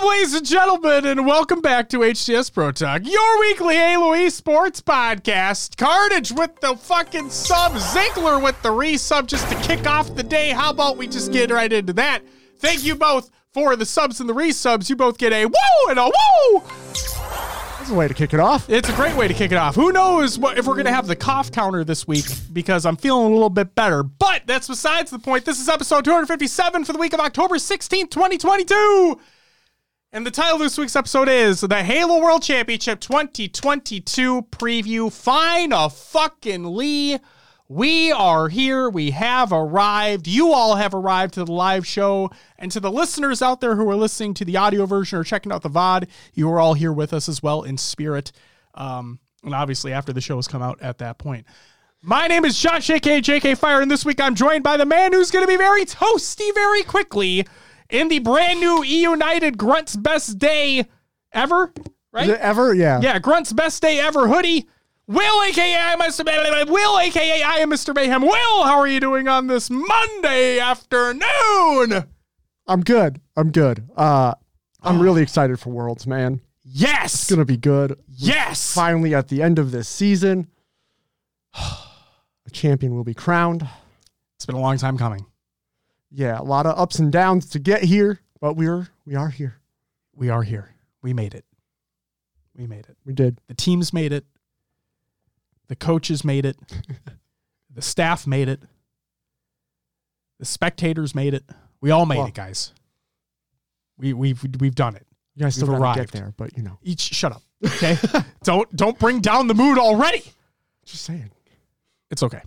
Up, ladies and gentlemen, and welcome back to HCS Pro Talk, your weekly Halo sports podcast. Carnage with the fucking sub, Zinkler with the resub just to kick off the day. How about we just get right into that? Thank you both for the subs and the resubs. You both get a woo and a woo. That's a way to kick it off. It's a great way to kick it off. Who knows what, if we're going to have the cough counter this week because I'm feeling a little bit better. But that's besides the point. This is episode 257 for the week of October 16th, 2022. And the title of this week's episode is the Halo World Championship 2022 preview. Fine a fucking Lee. We are here. We have arrived. You all have arrived to the live show. And to the listeners out there who are listening to the audio version or checking out the VOD, you are all here with us as well in spirit. Um, and obviously, after the show has come out at that point. My name is Josh, aka JK Fire, and this week I'm joined by the man who's going to be very toasty very quickly in the brand new E United Grunt's Best Day ever, right? Ever? Yeah. Yeah, Grunt's Best Day Ever hoodie. Will, aka I am Mr. Mayhem. Will, aka I am Mr. Mayhem. Will, how are you doing on this Monday afternoon? I'm good. I'm good. Uh, I'm really excited for Worlds, man. Yes. It's gonna be good. yes. Finally, at the end of this season, a champion will be crowned. It's been a long time coming. Yeah, a lot of ups and downs to get here, but we're we are here. We are here. We made it. We made it. We did. The teams made it. The coaches made it. the staff made it. The spectators made it. We all made Well- it, guys. We we've we've done it. You guys still We've gotta arrived. get there, but you know, Each shut up. Okay? don't don't bring down the mood already. just saying. It's okay.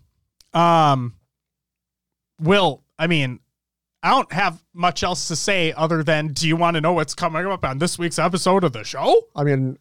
Um Will, I mean, I don't have much else to say other than do you want to know what's coming up on this week's episode of the show? I mean,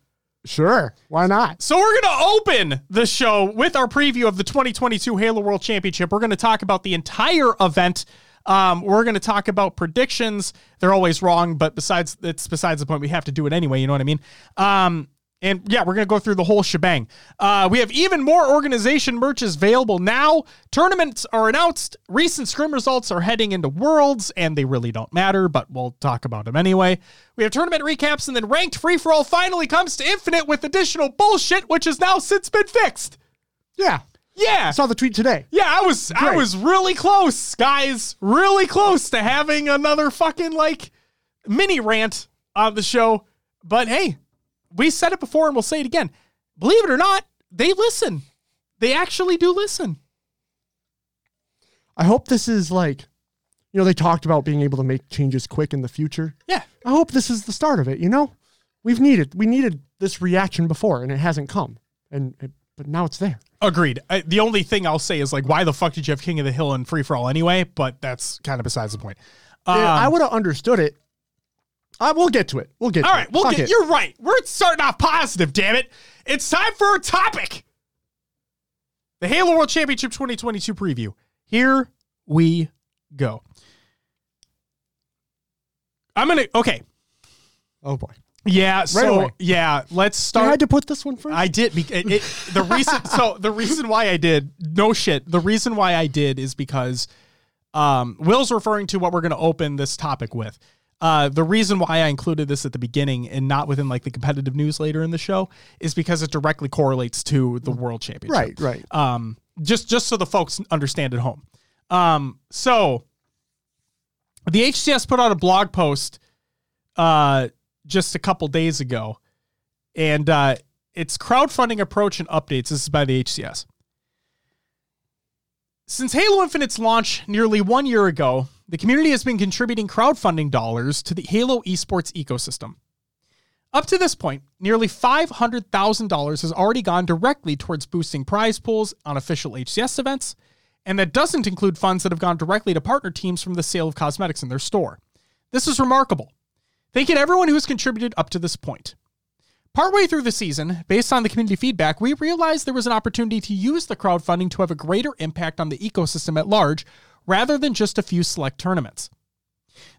sure. Why not? So we're going to open the show with our preview of the 2022 Halo World Championship. We're going to talk about the entire event. Um, we're going to talk about predictions. They're always wrong, but besides, it's besides the point. We have to do it anyway. You know what I mean? Um, and yeah, we're going to go through the whole shebang. Uh, we have even more organization merches available now. Tournaments are announced. Recent scrim results are heading into Worlds, and they really don't matter, but we'll talk about them anyway. We have tournament recaps, and then ranked free for all finally comes to Infinite with additional bullshit, which has now since been fixed. Yeah. Yeah. I saw the tweet today. Yeah, I was I was really close, guys. Really close to having another fucking like mini rant on the show. But hey, we said it before and we'll say it again. Believe it or not, they listen. They actually do listen. I hope this is like, you know, they talked about being able to make changes quick in the future. Yeah. I hope this is the start of it. You know, we've needed we needed this reaction before, and it hasn't come, and it, but now it's there. Agreed. I, the only thing I'll say is like, why the fuck did you have King of the Hill and Free for All anyway? But that's kind of besides the point. Um, Yeah, I would have understood it. I we'll get to it. We'll get. All to right, it. we'll Fuck get. it. You're right. We're starting off positive. Damn it! It's time for our topic. The Halo World Championship 2022 preview. Here we go. I'm gonna. Okay. Oh boy, Yeah. So away. yeah, let's start I start. had to put this one first. I did. Be, it, it, the reason. so the reason why I did. No shit. The reason why I did is because um, Will's referring to what we're going to open this topic with. Uh, the reason why I included this at the beginning and not within like the competitive news later in the show is because it directly correlates to the World Championship. right, right. Um, just just so the folks understand at home. Um, so the HCS put out a blog post uh just a couple days ago, and uh, it's crowdfunding approach and updates. This is by the HCS. Since Halo Infinite's launch nearly one year ago, the community has been contributing crowdfunding dollars to the Halo esports ecosystem. Up to this point, nearly $500,000 has already gone directly towards boosting prize pools on official HCS events, and that doesn't include funds that have gone directly to partner teams from the sale of cosmetics in their store. This is remarkable. Thank you to everyone who has contributed up to this point. Partway through the season, based on the community feedback, we realized there was an opportunity to use the crowdfunding to have a greater impact on the ecosystem at large rather than just a few select tournaments.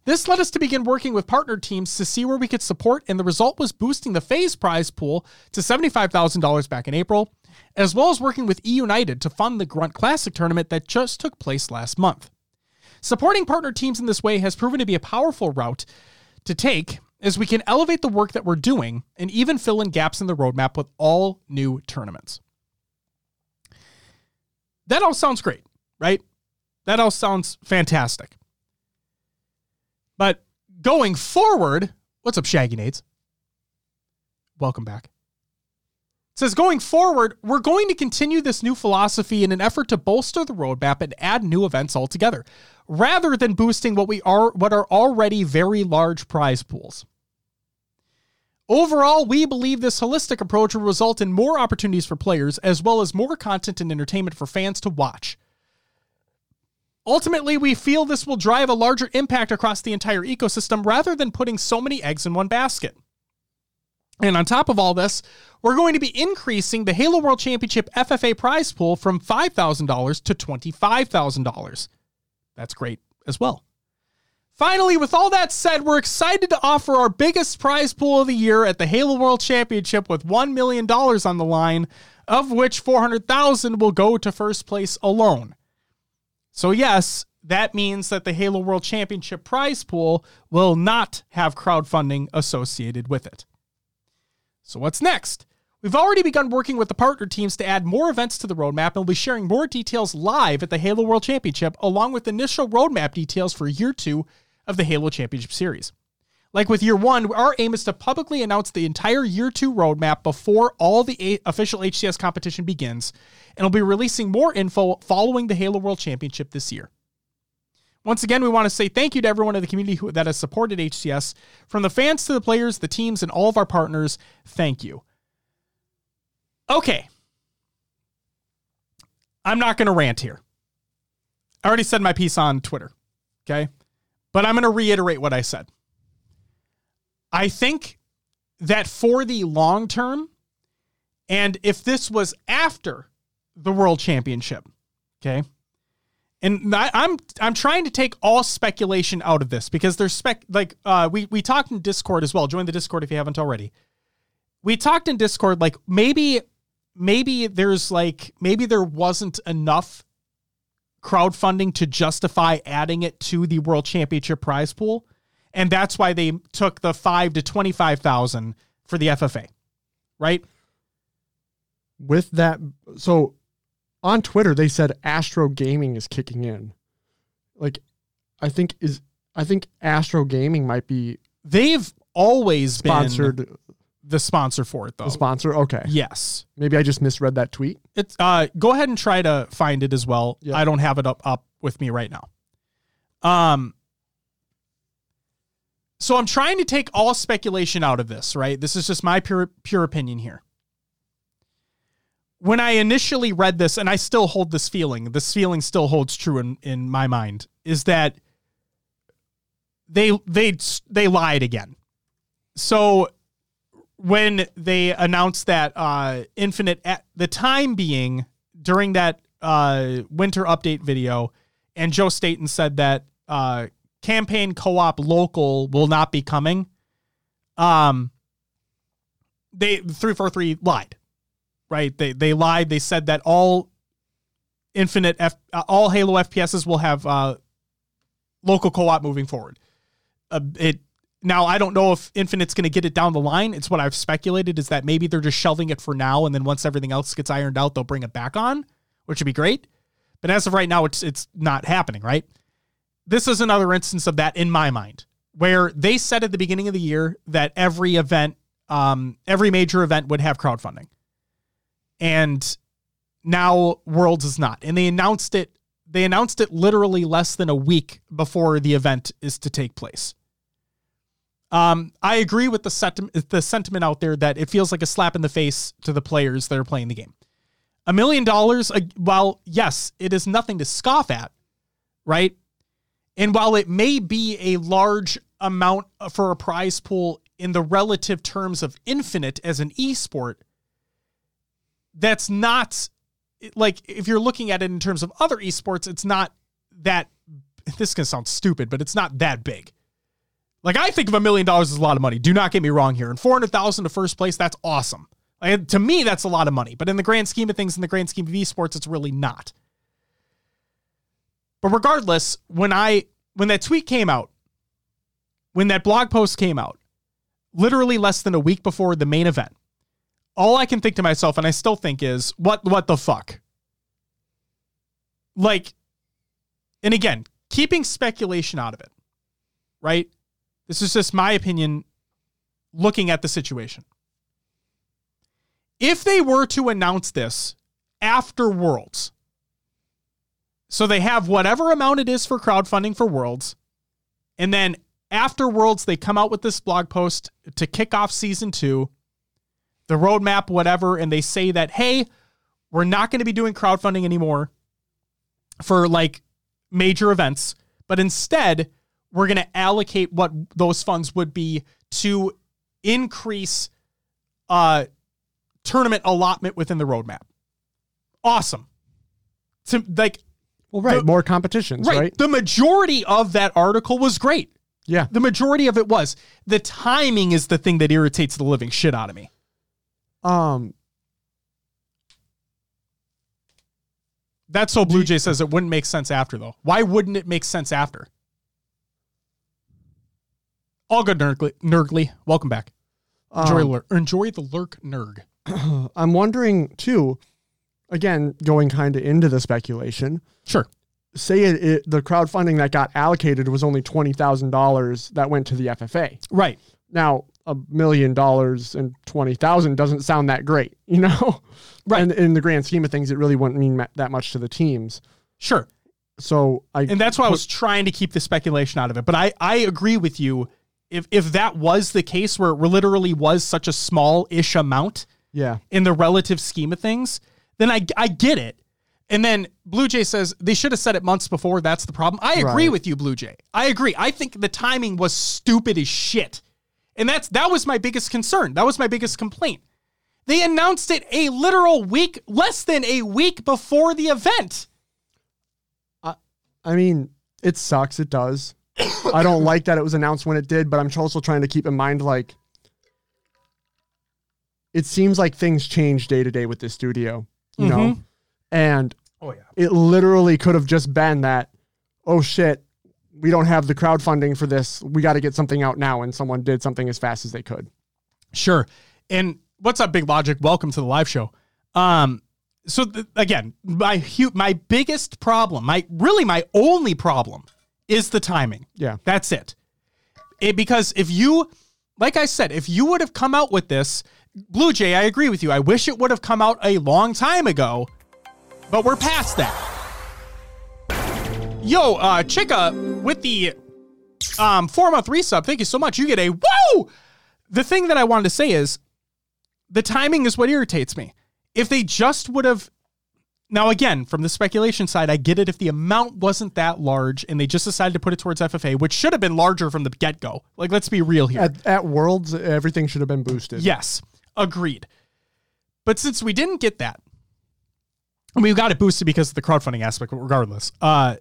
This led us to begin working with partner teams to see where we could support, and the result was boosting the FaZe prize pool to $75,000 back in April, as well as working with eUnited to fund the Grunt Classic tournament that just took place last month. Supporting partner teams in this way has proven to be a powerful route to take, as we can elevate the work that we're doing and even fill in gaps in the roadmap with all new tournaments. That all sounds great, right? That all sounds fantastic. But going forward, what's up, Shaggy Nades? Welcome back. It says going forward, we're going to continue this new philosophy in an effort to bolster the roadmap and add new events altogether, rather than boosting what we are what are already very large prize pools. Overall, we believe this holistic approach will result in more opportunities for players as well as more content and entertainment for fans to watch. Ultimately, we feel this will drive a larger impact across the entire ecosystem rather than putting so many eggs in one basket. And on top of all this, we're going to be increasing the Halo World Championship FFA prize pool from $5,000 to $25,000. That's great as well. Finally, with all that said, we're excited to offer our biggest prize pool of the year at the Halo World Championship with $1 million on the line, of which $400,000 will go to first place alone. So yes, that means that the Halo World Championship prize pool will not have crowdfunding associated with it. So what's next? We've already begun working with the partner teams to add more events to the roadmap and we'll be sharing more details live at the Halo World Championship, along with initial roadmap details for year two of the Halo Championship Series. Like with year one, our aim is to publicly announce the entire year two roadmap before all the a- official HCS competition begins, and we'll be releasing more info following the Halo World Championship this year. Once again, we want to say thank you to everyone in the community who, that has supported HCS, from the fans to the players, the teams, and all of our partners. Thank you. Okay. I'm not going to rant here. I already said my piece on Twitter. Okay. But I'm going to reiterate what I said. I think that for the long term, and if this was after the world championship, okay, and I, I'm I'm trying to take all speculation out of this because there's spec like uh we we talked in Discord as well. Join the Discord if you haven't already. We talked in Discord like maybe maybe there's like maybe there wasn't enough crowdfunding to justify adding it to the world championship prize pool and that's why they took the 5 to 25,000 for the FFA right with that so on Twitter they said Astro Gaming is kicking in. Like I think is I think Astro Gaming might be they've always sponsored been the sponsor for it though the sponsor. Okay. yes Maybe I just misread that tweet. It's uh go ahead and try to find it as well. Yeah. I don't have it up up with me right now. Um so I'm trying to take all speculation out of this, right? This is just my pure pure opinion here. When I initially read this, and I still hold this feeling, this feeling still holds true in, in my mind, is that they they they lied again. So when they announced that uh, Infinite at the time being during that uh, winter update video, and Joe Staten said that uh, campaign co-op local will not be coming. Um, they three four three lied, right? They they lied. They said that all Infinite F, uh, all Halo FPSs will have uh, local co-op moving forward. Uh, it now I don't know if Infinite's going to get it down the line. It's what I've speculated is that maybe they're just shelving it for now, and then once everything else gets ironed out, they'll bring it back on, which would be great. But as of right now, it's it's not happening. Right. This is another instance of that in my mind, where they said at the beginning of the year that every event, um, every major event would have crowdfunding, and now Worlds is not, and they announced it. They announced it literally less than a week before the event is to take place. Um, I agree with the sentiment, the sentiment out there that it feels like a slap in the face to the players that are playing the game. A million dollars, uh, while yes, it is nothing to scoff at, right? And while it may be a large amount for a prize pool in the relative terms of Infinite as an esport, that's not like if you're looking at it in terms of other esports, it's not that. This is gonna sound stupid, but it's not that big. Like I think of a million dollars as a lot of money. Do not get me wrong here. And four hundred thousand to first place, that's awesome. Like, to me, that's a lot of money. But in the grand scheme of things, in the grand scheme of esports, it's really not. But regardless, when I when that tweet came out, when that blog post came out, literally less than a week before the main event. All I can think to myself, and I still think, is what what the fuck? Like, and again, keeping speculation out of it, right? This is just my opinion looking at the situation. If they were to announce this after Worlds, so they have whatever amount it is for crowdfunding for Worlds, and then after Worlds, they come out with this blog post to kick off season two, the roadmap, whatever, and they say that, hey, we're not going to be doing crowdfunding anymore for like major events, but instead, we're going to allocate what those funds would be to increase uh tournament allotment within the roadmap. Awesome. To like Well, right. The- more competitions, right, right? the majority of that article was great. Yeah. The majority of it was. The timing is the thing that irritates the living shit out of me. Um, That's so Blue Jay says it wouldn't make sense after though. Why wouldn't it make sense after? All good, Nergly, Nurgly. Welcome back. Enjoy, um, lurk, enjoy the lurk, nerg. I'm wondering too. Again, going kind of into the speculation. Sure. Say it, it the crowdfunding that got allocated was only twenty thousand dollars that went to the FFA. Right. Now a million dollars and twenty thousand doesn't sound that great, you know. Right. And in the grand scheme of things, it really wouldn't mean that much to the teams. Sure. So I And that's why I was trying to keep the speculation out of it. But I, I agree with you. If if that was the case where it literally was such a small ish amount yeah in the relative scheme of things, then I I get it. And then Blue Jay says they should have said it months before. That's the problem. I agree Right. with you, Blue Jay. I agree. I think the timing was stupid as shit. And that's that was my biggest concern. That was my biggest complaint. They announced it a literal week, less than a week before the event. I mean, it sucks. It does. I don't like that it was announced when it did, but I'm also trying to keep in mind like it seems like things change day to day with this studio, you know? Mhm. And Oh yeah. it literally could have just been that, oh shit, we don't have the crowdfunding for this. We got to get something out now. And someone did something as fast as they could. Sure. And what's up, Big Logic? Welcome to the live show. Um, so th- again, my hu- my biggest problem, my really my only problem, is the timing. Yeah. That's it. It because if you, like I said, if you would have come out with this, Blue Jay, I agree with you. I wish it would have come out a long time ago, but we're past that. Yo, uh, Chica with the um four month resub. Thank you so much. You get a whoa. The thing that I wanted to say is the timing is what irritates me. If they just would have now again, from the speculation side, I get it if the amount wasn't that large and they just decided to put it towards FFA, which should have been larger from the get-go. Like let's be real here. At, at Worlds, everything should have been boosted. Yes, agreed. But since we didn't get that, we got it boosted because of the crowdfunding aspect, but regardless. Uh,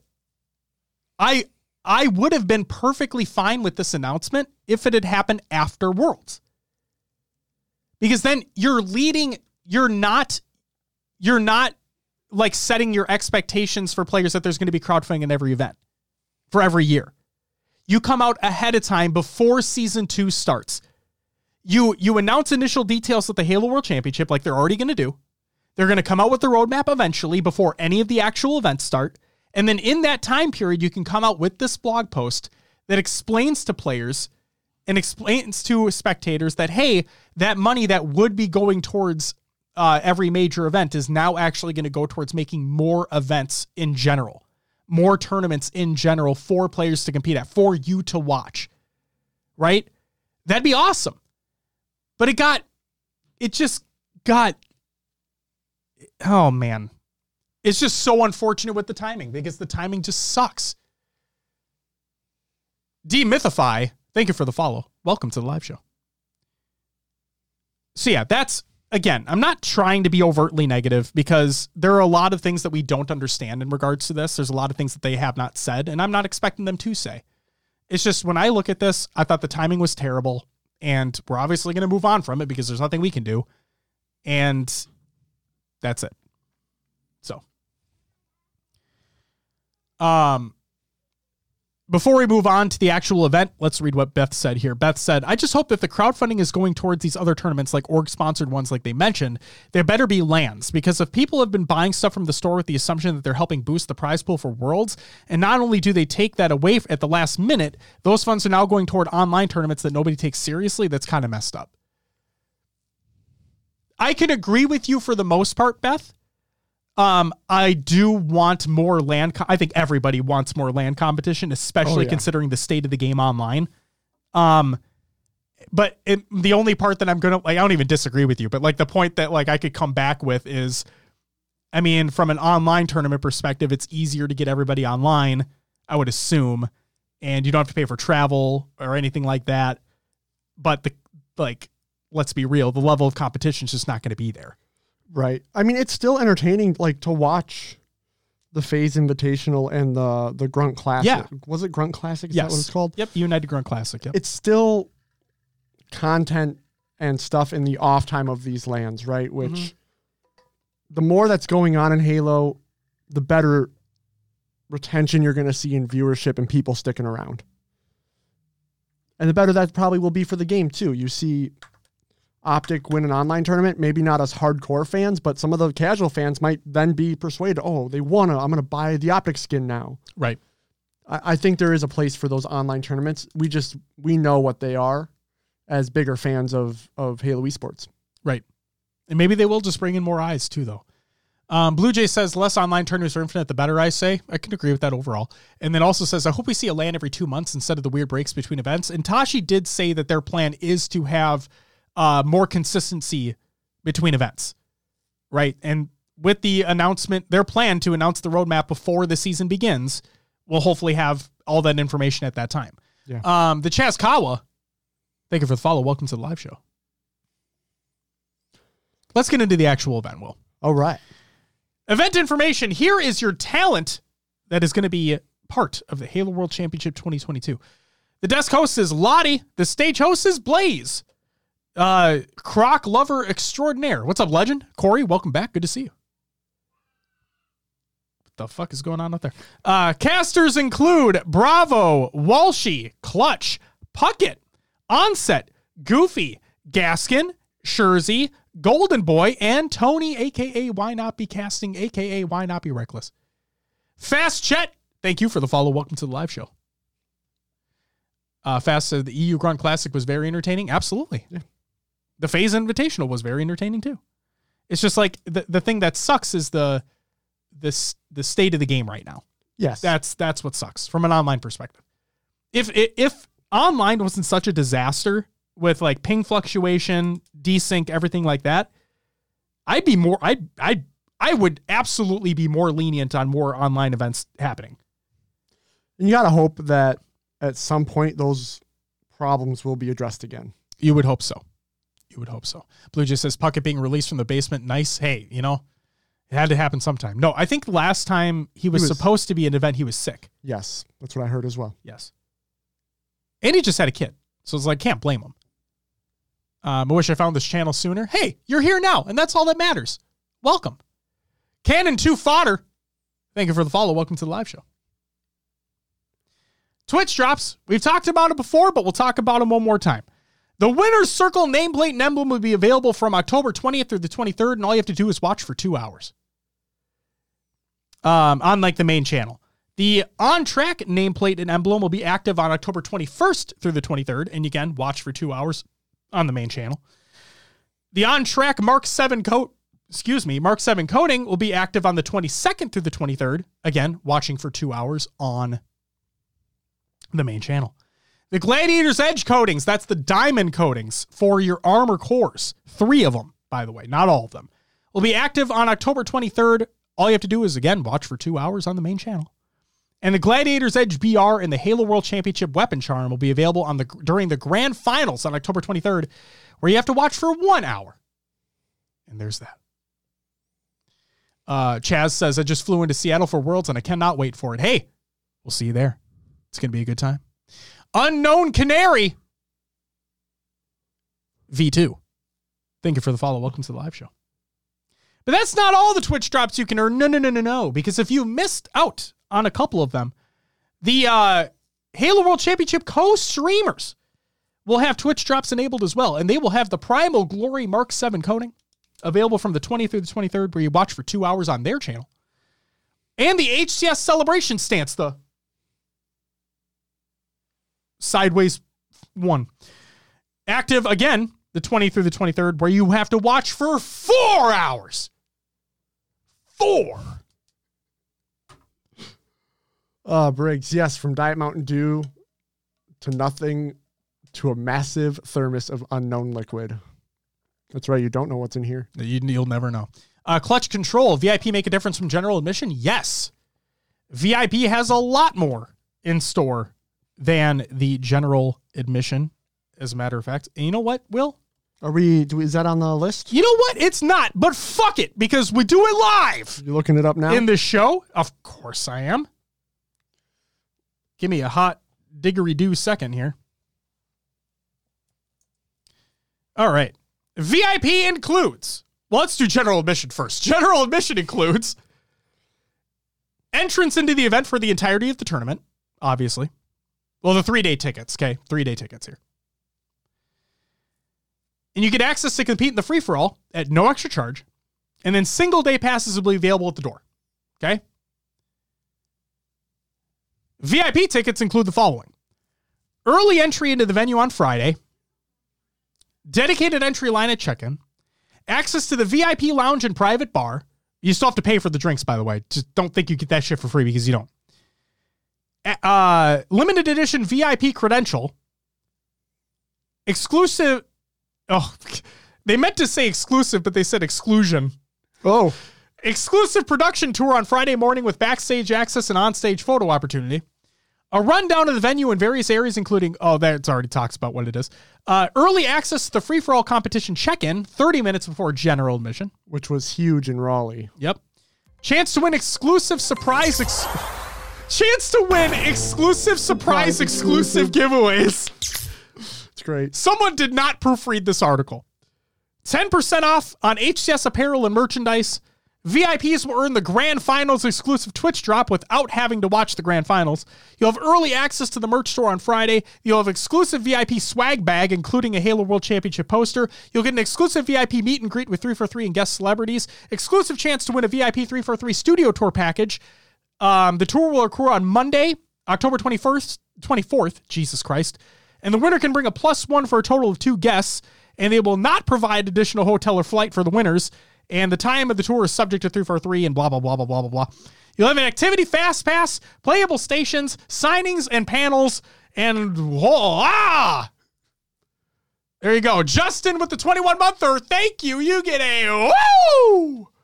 I I would have been perfectly fine with this announcement if it had happened after Worlds, because then you're leading. You're not. You're not like setting your expectations for players that there's going to be crowdfunding in every event for every year. You come out ahead of time before season two starts you you announce initial details at the Halo World Championship like they're already going to do. They're going to come out with the roadmap eventually before any of the actual events start. And then in that time period, you can come out with this blog post that explains to players and explains to spectators that, hey, that money that would be going towards uh, every major event is now actually going to go towards making more events in general, more tournaments in general for players to compete at, for you to watch. Right? That'd be awesome. But it got, it just got, oh man. It's just so unfortunate with the timing because the timing just sucks. Demythify, thank you for the follow. Welcome to the live show. So, yeah, that's again, I'm not trying to be overtly negative because there are a lot of things that we don't understand in regards to this. There's a lot of things that they have not said, and I'm not expecting them to say. It's just when I look at this, I thought the timing was terrible, and we're obviously going to move on from it because there's nothing we can do. And that's it. So, um, before we move on to the actual event, let's read what Beth said here. Beth said, I just hope that the crowdfunding is going towards these other tournaments, like org sponsored ones, like they mentioned. There better be LANs because if people have been buying stuff from the store with the assumption that they're helping boost the prize pool for worlds, and not only do they take that away at the last minute, those funds are now going toward online tournaments that nobody takes seriously. That's kind of messed up. I can agree with you for the most part, Beth. Um, I do want more LAN. Co- I think everybody wants more LAN competition, especially Oh, yeah. considering the state of the game online. Um, but it, the only part that I'm gonna like, I don't even disagree with you, but like the point that like I could come back with is, I mean, from an online tournament perspective, it's easier to get everybody online. I would assume, and you don't have to pay for travel or anything like that. But the like, let's be real, the level of competition is just not going to be there. Right. I mean, it's still entertaining, like to watch the FaZe Invitational and the the Grunt Classic. Yeah. Was it Grunt Classic? Is Yes. that what it's called? Yep, United Grunt Classic. Yep. It's still content and stuff in the off time of these LANs, right? Which Mhm. the more that's going on in Halo, the better retention you're going to see in viewership and people sticking around. And the better that probably will be for the game too. You see Optic win an online tournament, maybe not as hardcore fans, but some of the casual fans might then be persuaded, oh, they want to, I'm going to buy the Optic skin now. right. I, I think there is a place for those online tournaments. We just we know what they are as bigger fans of of Halo esports. Right. And maybe they will just bring in more eyes too, though. Um, Blue Jay says less online tournaments are infinite, the better. I say I can agree with that overall. And then also says I hope we see a LAN every two months instead of the weird breaks between events. And Tashi did say that their plan is to have uh, more consistency between events, right? And with the announcement, their plan to announce the roadmap before the season begins, we'll hopefully have all that information at that time. Yeah. Um, the Chaz Kawa, thank you for the follow. Welcome to the live show. Let's get into the actual event, Will. All right. Event information. Here is your talent that is going to be part of the Halo World Championship 2022. The desk host is Lottie. The stage host is Blaze. Uh, Croc lover extraordinaire. What's up, legend? Corey, welcome back. Good to see you. What the fuck is going on out there? Uh, casters include Bravo, Walshy, Clutch, Puckett, Onset, Goofy, Gaskin, Shurzy, Golden Boy, and Tony, aka Why Not Be Casting, aka Why Not Be Reckless. Fast Chet, thank you for the follow. Welcome to the live show. Uh, Fast said the EU Grunt Classic was very entertaining. Absolutely. Yeah. The FaZe Invitational was very entertaining too. It's just like the, the thing that sucks is the this the state of the game right now. Yes. That's that's what sucks from an online perspective. If if online wasn't such a disaster with like ping fluctuation, desync, everything like that, I'd be more I I I would absolutely be more lenient on more online events happening. and you got to hope that at some point those problems will be addressed again. You would hope so. You would hope so. Blue just says Puckett being released from the basement. Nice. Hey, you know, it had to happen sometime. No, I think last time he was, was- supposed to be an event, he was sick. Yes, that's what I heard as well. Yes. And he just had a kid. So it's like, can't blame him. Um, I wish I found this channel sooner. Hey, you're here now, and that's all that matters. Welcome. Cannon 2 Fodder. Thank you for the follow. Welcome to the live show. Twitch drops. We've talked about it before, but we'll talk about them one more time. The Winner's Circle nameplate and emblem will be available from October 20th through the 23rd, and all you have to do is watch for two hours um, on like the main channel. The on track nameplate and emblem will be active on October 21st through the 23rd, and again, watch for two hours on the main channel. The on track Mark 7 coat, excuse me, Mark 7 coating will be active on the 22nd through the 23rd. Again, watching for two hours on the main channel. The Gladiator's Edge coatings, that's the diamond coatings for your armor cores. Three of them, by the way, not all of them, will be active on October 23rd. All you have to do is, again, watch for two hours on the main channel. And the Gladiator's Edge BR and the Halo World Championship weapon charm will be available on the during the grand finals on October 23rd, where you have to watch for one hour. And there's that. Uh, Chaz says, I just flew into Seattle for Worlds and I cannot wait for it. Hey, we'll see you there. It's going to be a good time. Unknown Canary V2. Thank you for the follow. Welcome to the live show. But that's not all the Twitch drops you can earn. No, no, no, no, no. Because if you missed out on a couple of them, the uh Halo World Championship co streamers will have Twitch drops enabled as well, and they will have the Primal Glory Mark 7 coding available from the 20th through the 23rd, where you watch for two hours on their channel. And the HCS celebration stance, the sideways one. Active again, the 20 through the 23rd, where you have to watch for four hours. Four. Uh, Briggs, yes, from Diet Mountain Dew to nothing to a massive thermos of unknown liquid. That's right. You don't know what's in here. You, you'll never know. Uh, clutch control. VIP make a difference from general admission? Yes. VIP has a lot more in store than the general admission, as a matter of fact. And you know what, Will? Are we? Do, is that on the list? You know what? It's not, but fuck it, because we do it live You're looking it up now? in the show. Of course I am. Give me a hot diggery do second here. All right. VIP includes, well, let's do general admission first. General admission includes entrance into the event for the entirety of the tournament, obviously. Well, the three day tickets, okay? Three day tickets here. And you get access to compete in the free for all at no extra charge. And then single day passes will be available at the door. Okay? VIP tickets include the following early entry into the venue on Friday, dedicated entry line at check in, access to the VIP lounge and private bar. You still have to pay for the drinks, by the way. Just don't think you get that shit for free because you don't. Uh, limited edition VIP credential, exclusive. Oh, they meant to say exclusive, but they said exclusion. oh, Exclusive production tour on Friday morning with backstage access and onstage photo opportunity. A rundown of the venue in various areas, including, oh, that already talks about what it is. Uh, early access to the free for all competition check in 30 minutes before general admission. which was huge in Raleigh. Yep. Chance to win exclusive surprise. Ex- chance to win exclusive surprise exclusive giveaways. It's great. Someone did not proofread this article. 10% off on HCS apparel and merchandise. VIPs will earn the grand finals exclusive Twitch drop without having to watch the grand finals. You'll have early access to the merch store on Friday. You'll have exclusive VIP swag bag, including a Halo World Championship poster. You'll get an exclusive VIP meet and greet with 343 and guest celebrities. Exclusive chance to win a VIP 343 studio tour package. Um, the tour will occur on Monday, October 21st, 24th, Jesus Christ. And the winner can bring a plus one for a total of two guests, and they will not provide additional hotel or flight for the winners. And the time of the tour is subject to 343 and blah, blah, blah, blah, blah, blah, blah. You'll have an activity fast pass, playable stations, signings, and panels. And whoa, ah! There you go. Justin with the 21 monther. Thank you. You get a woo!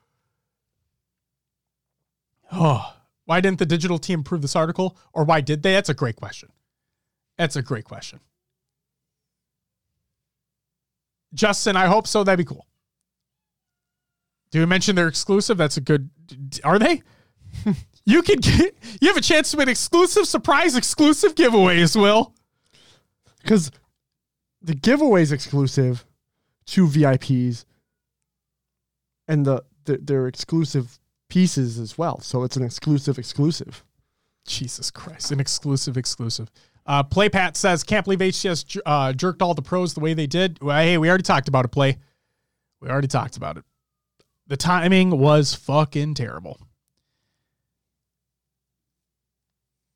Oh, why didn't the digital team prove this article? Or why did they? That's a great question. That's a great question. Justin, I hope so. That'd be cool. Do we mention they're exclusive? That's a good. Are they? you could get. You have a chance to win exclusive surprise exclusive giveaways. Will Because the giveaway's exclusive to VIPs and the, the they're exclusive pieces as well. So it's an exclusive exclusive. Jesus Christ, an exclusive exclusive. Uh, PlayPat says, can't believe HCS uh, jerked all the pros the way they did. Well, hey, we already talked about it, Play. We already talked about it. The timing was fucking terrible.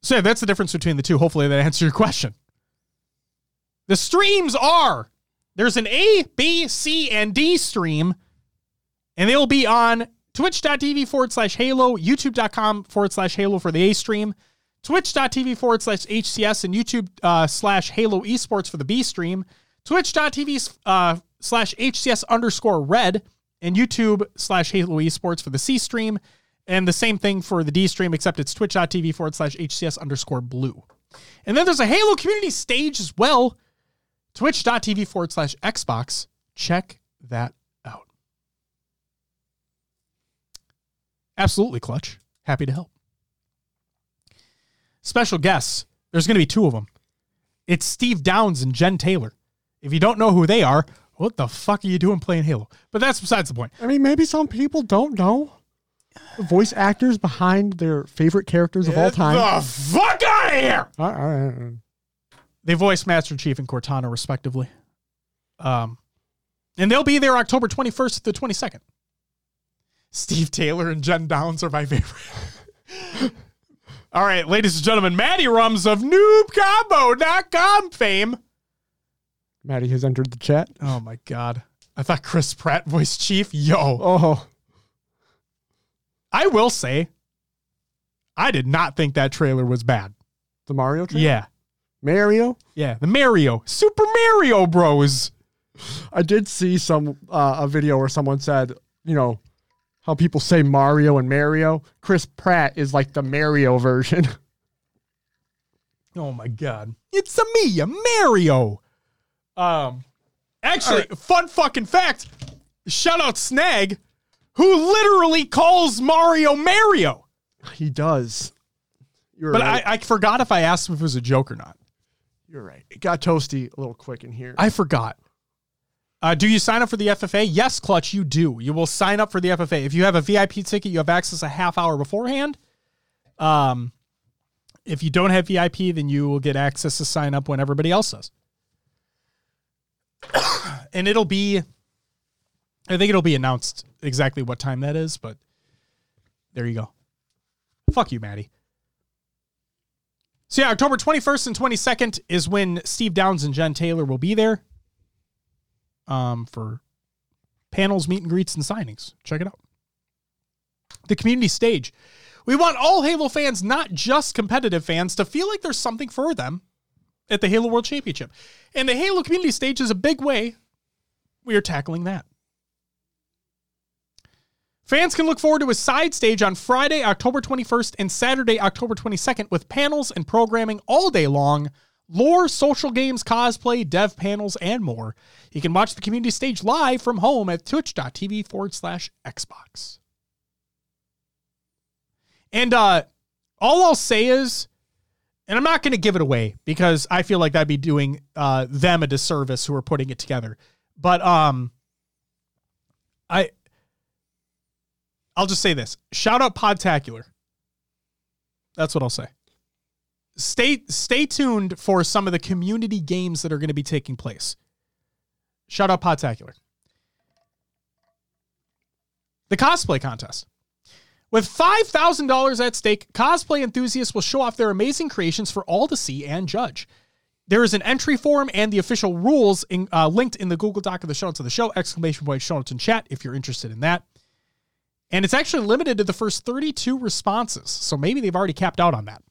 So yeah, that's the difference between the two. Hopefully that answers your question. The streams are there's an A, B, C, and D stream, and they will be on twitch.tv forward slash halo, youtube.com forward slash halo for the A stream, twitch.tv forward slash HCS, and YouTube uh, slash halo esports for the B stream, twitch.tv uh, slash HCS underscore red, and YouTube slash halo esports for the C stream, and the same thing for the D stream, except it's twitch.tv forward slash HCS underscore blue. And then there's a Halo community stage as well, twitch.tv forward slash Xbox. Check that out. Absolutely, Clutch. Happy to help. Special guests. There's going to be two of them. It's Steve Downs and Jen Taylor. If you don't know who they are, what the fuck are you doing playing Halo? But that's besides the point. I mean, maybe some people don't know. the voice actors behind their favorite characters of all time. The fuck out of here! All right, all right, all right. They voice Master Chief and Cortana, respectively. Um, and they'll be there October 21st to the 22nd. Steve Taylor and Jen Downs are my favorite. All right, ladies and gentlemen, Maddie Rums of NoobCombo.com fame. Maddie has entered the chat. Oh my God. I thought Chris Pratt voiced Chief. Yo. Oh, I will say, I did not think that trailer was bad. the Mario trailer? Yeah. Mario? Yeah. The Mario, Super Mario Bros. I did see some uh, a video where someone said, you know, how people say Mario and Mario. Chris Pratt is like the Mario version. Oh my god. It's a me, a Mario. Um actually, fun fucking fact. Shout out Snag, who literally calls Mario Mario. he does. You're But right. I, I forgot if I asked him if it was a joke or not. You're right. It got toasty a little quick in here. I forgot. Uh, do you sign up for the FFA? Yes, Clutch, you do. You will sign up for the FFA. If you have a VIP ticket, you have access a half hour beforehand. Um, if you don't have VIP, then you will get access to sign up when everybody else does. and it'll be, I think it'll be announced exactly what time that is, but there you go. Fuck you, Maddie. So yeah, October 21st and 22nd is when Steve Downs and Jen Taylor will be there um, for panels, meet and greets, and signings. Check it out. The community stage. We want all Halo fans, not just competitive fans, to feel like there's something for them at the Halo World Championship. And the Halo community stage is a big way we are tackling that. Fans can look forward to a side stage on Friday, October 21st and Saturday, October 22nd with panels and programming all day long, lore, social games, cosplay, dev panels, and more. You can watch the community stage live from home at twitch.tv forward slash Xbox. And uh, all I'll say is, and I'm not going to give it away because I feel like that'd be doing uh, them a disservice who are putting it together. But um, I I'll just say this. Shout out Podtacular. That's what I'll say. Stay stay tuned for some of the community games that are going to be taking place. Shout out Podtacular. The cosplay contest. With $5,000 at stake, cosplay enthusiasts will show off their amazing creations for all to see and judge. There is an entry form and the official rules in, uh, linked in the Google Doc of the show notes of the show, exclamation point show notes in chat if you're interested in that. And it's actually limited to the first 32 responses. So maybe they've already capped out on that.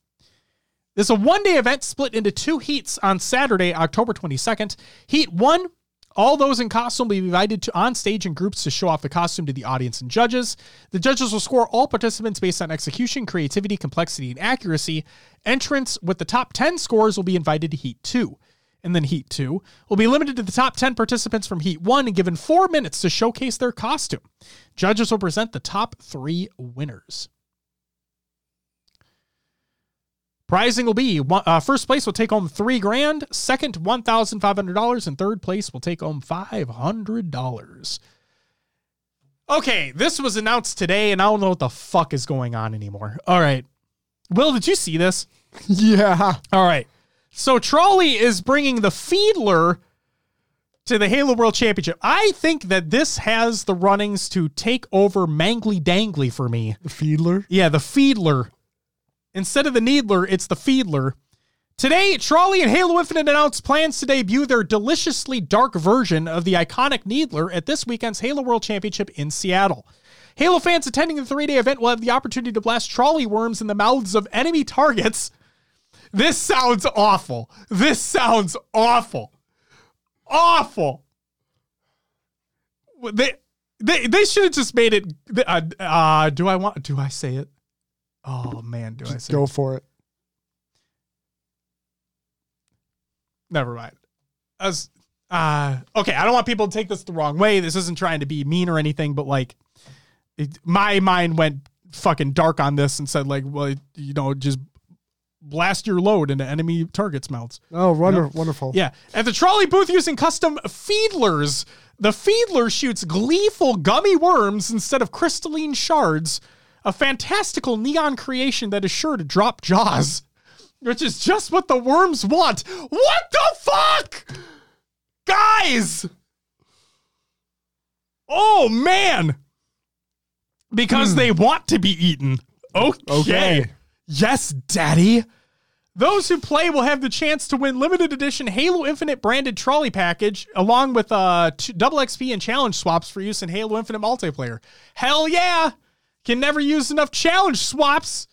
This is a one day event split into two heats on Saturday, October 22nd. Heat one, all those in costume will be invited to on stage in groups to show off the costume to the audience and judges. The judges will score all participants based on execution, creativity, complexity, and accuracy. Entrants with the top 10 scores will be invited to Heat 2. And then Heat 2 will be limited to the top 10 participants from Heat 1 and given four minutes to showcase their costume. Judges will present the top three winners. Prizing will be uh, first place will take home three grand, second one thousand five hundred dollars, and third place will take home five hundred dollars. Okay, this was announced today, and I don't know what the fuck is going on anymore. All right, Will, did you see this? yeah. All right, so Trolli is bringing the Feedler to the Halo World Championship. I think that this has the runnings to take over Mangly Dangly for me. The Feedler. Yeah, the Feedler. Instead of the Needler, it's the Feedler. Today, Trolli and Halo Infinite announced plans to debut their deliciously dark version of the iconic Needler at this weekend's Halo World Championship in Seattle. Halo fans attending the three day event will have the opportunity to blast Trolli worms in the mouths of enemy targets. This sounds awful. This sounds awful. Awful. They they they should have just made it. Uh, uh, do I want? Do I say it? Oh man, do I say? Go for it. Never mind. As uh, okay, I don't want people to take this the wrong way. This isn't trying to be mean or anything, but like, it, my mind went fucking dark on this and said like, well, you know, just blast your load into enemy targets' mouths. Oh, wonder, wonderful. Yeah. At the Trolli booth using custom feedlers, the feedler shoots gleeful gummy worms instead of crystalline shards a fantastical neon creation that is sure to drop jaws, which is just what the worms want. What the fuck? Guys! Oh man! Because they want to be eaten. Okay. Okay. Yes, daddy. Those who play will have the chance to win limited edition Halo Infinite branded Trolli package along with uh double XP and challenge swaps for use in Halo Infinite multiplayer. Hell yeah! Can never use enough challenge swaps.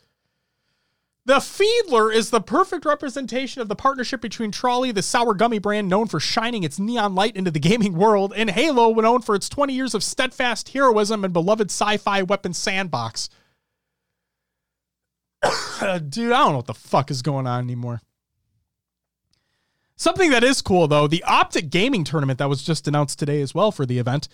The Feedler is the perfect representation of the partnership between Trolli, the sour gummy brand known for shining its neon light into the gaming world, and Halo, known for its 20 years of steadfast heroism and beloved sci-fi weapon sandbox. Dude, I don't know what the fuck is going on anymore. Something that is cool though, the Optic Gaming Tournament that was just announced today as well for the event.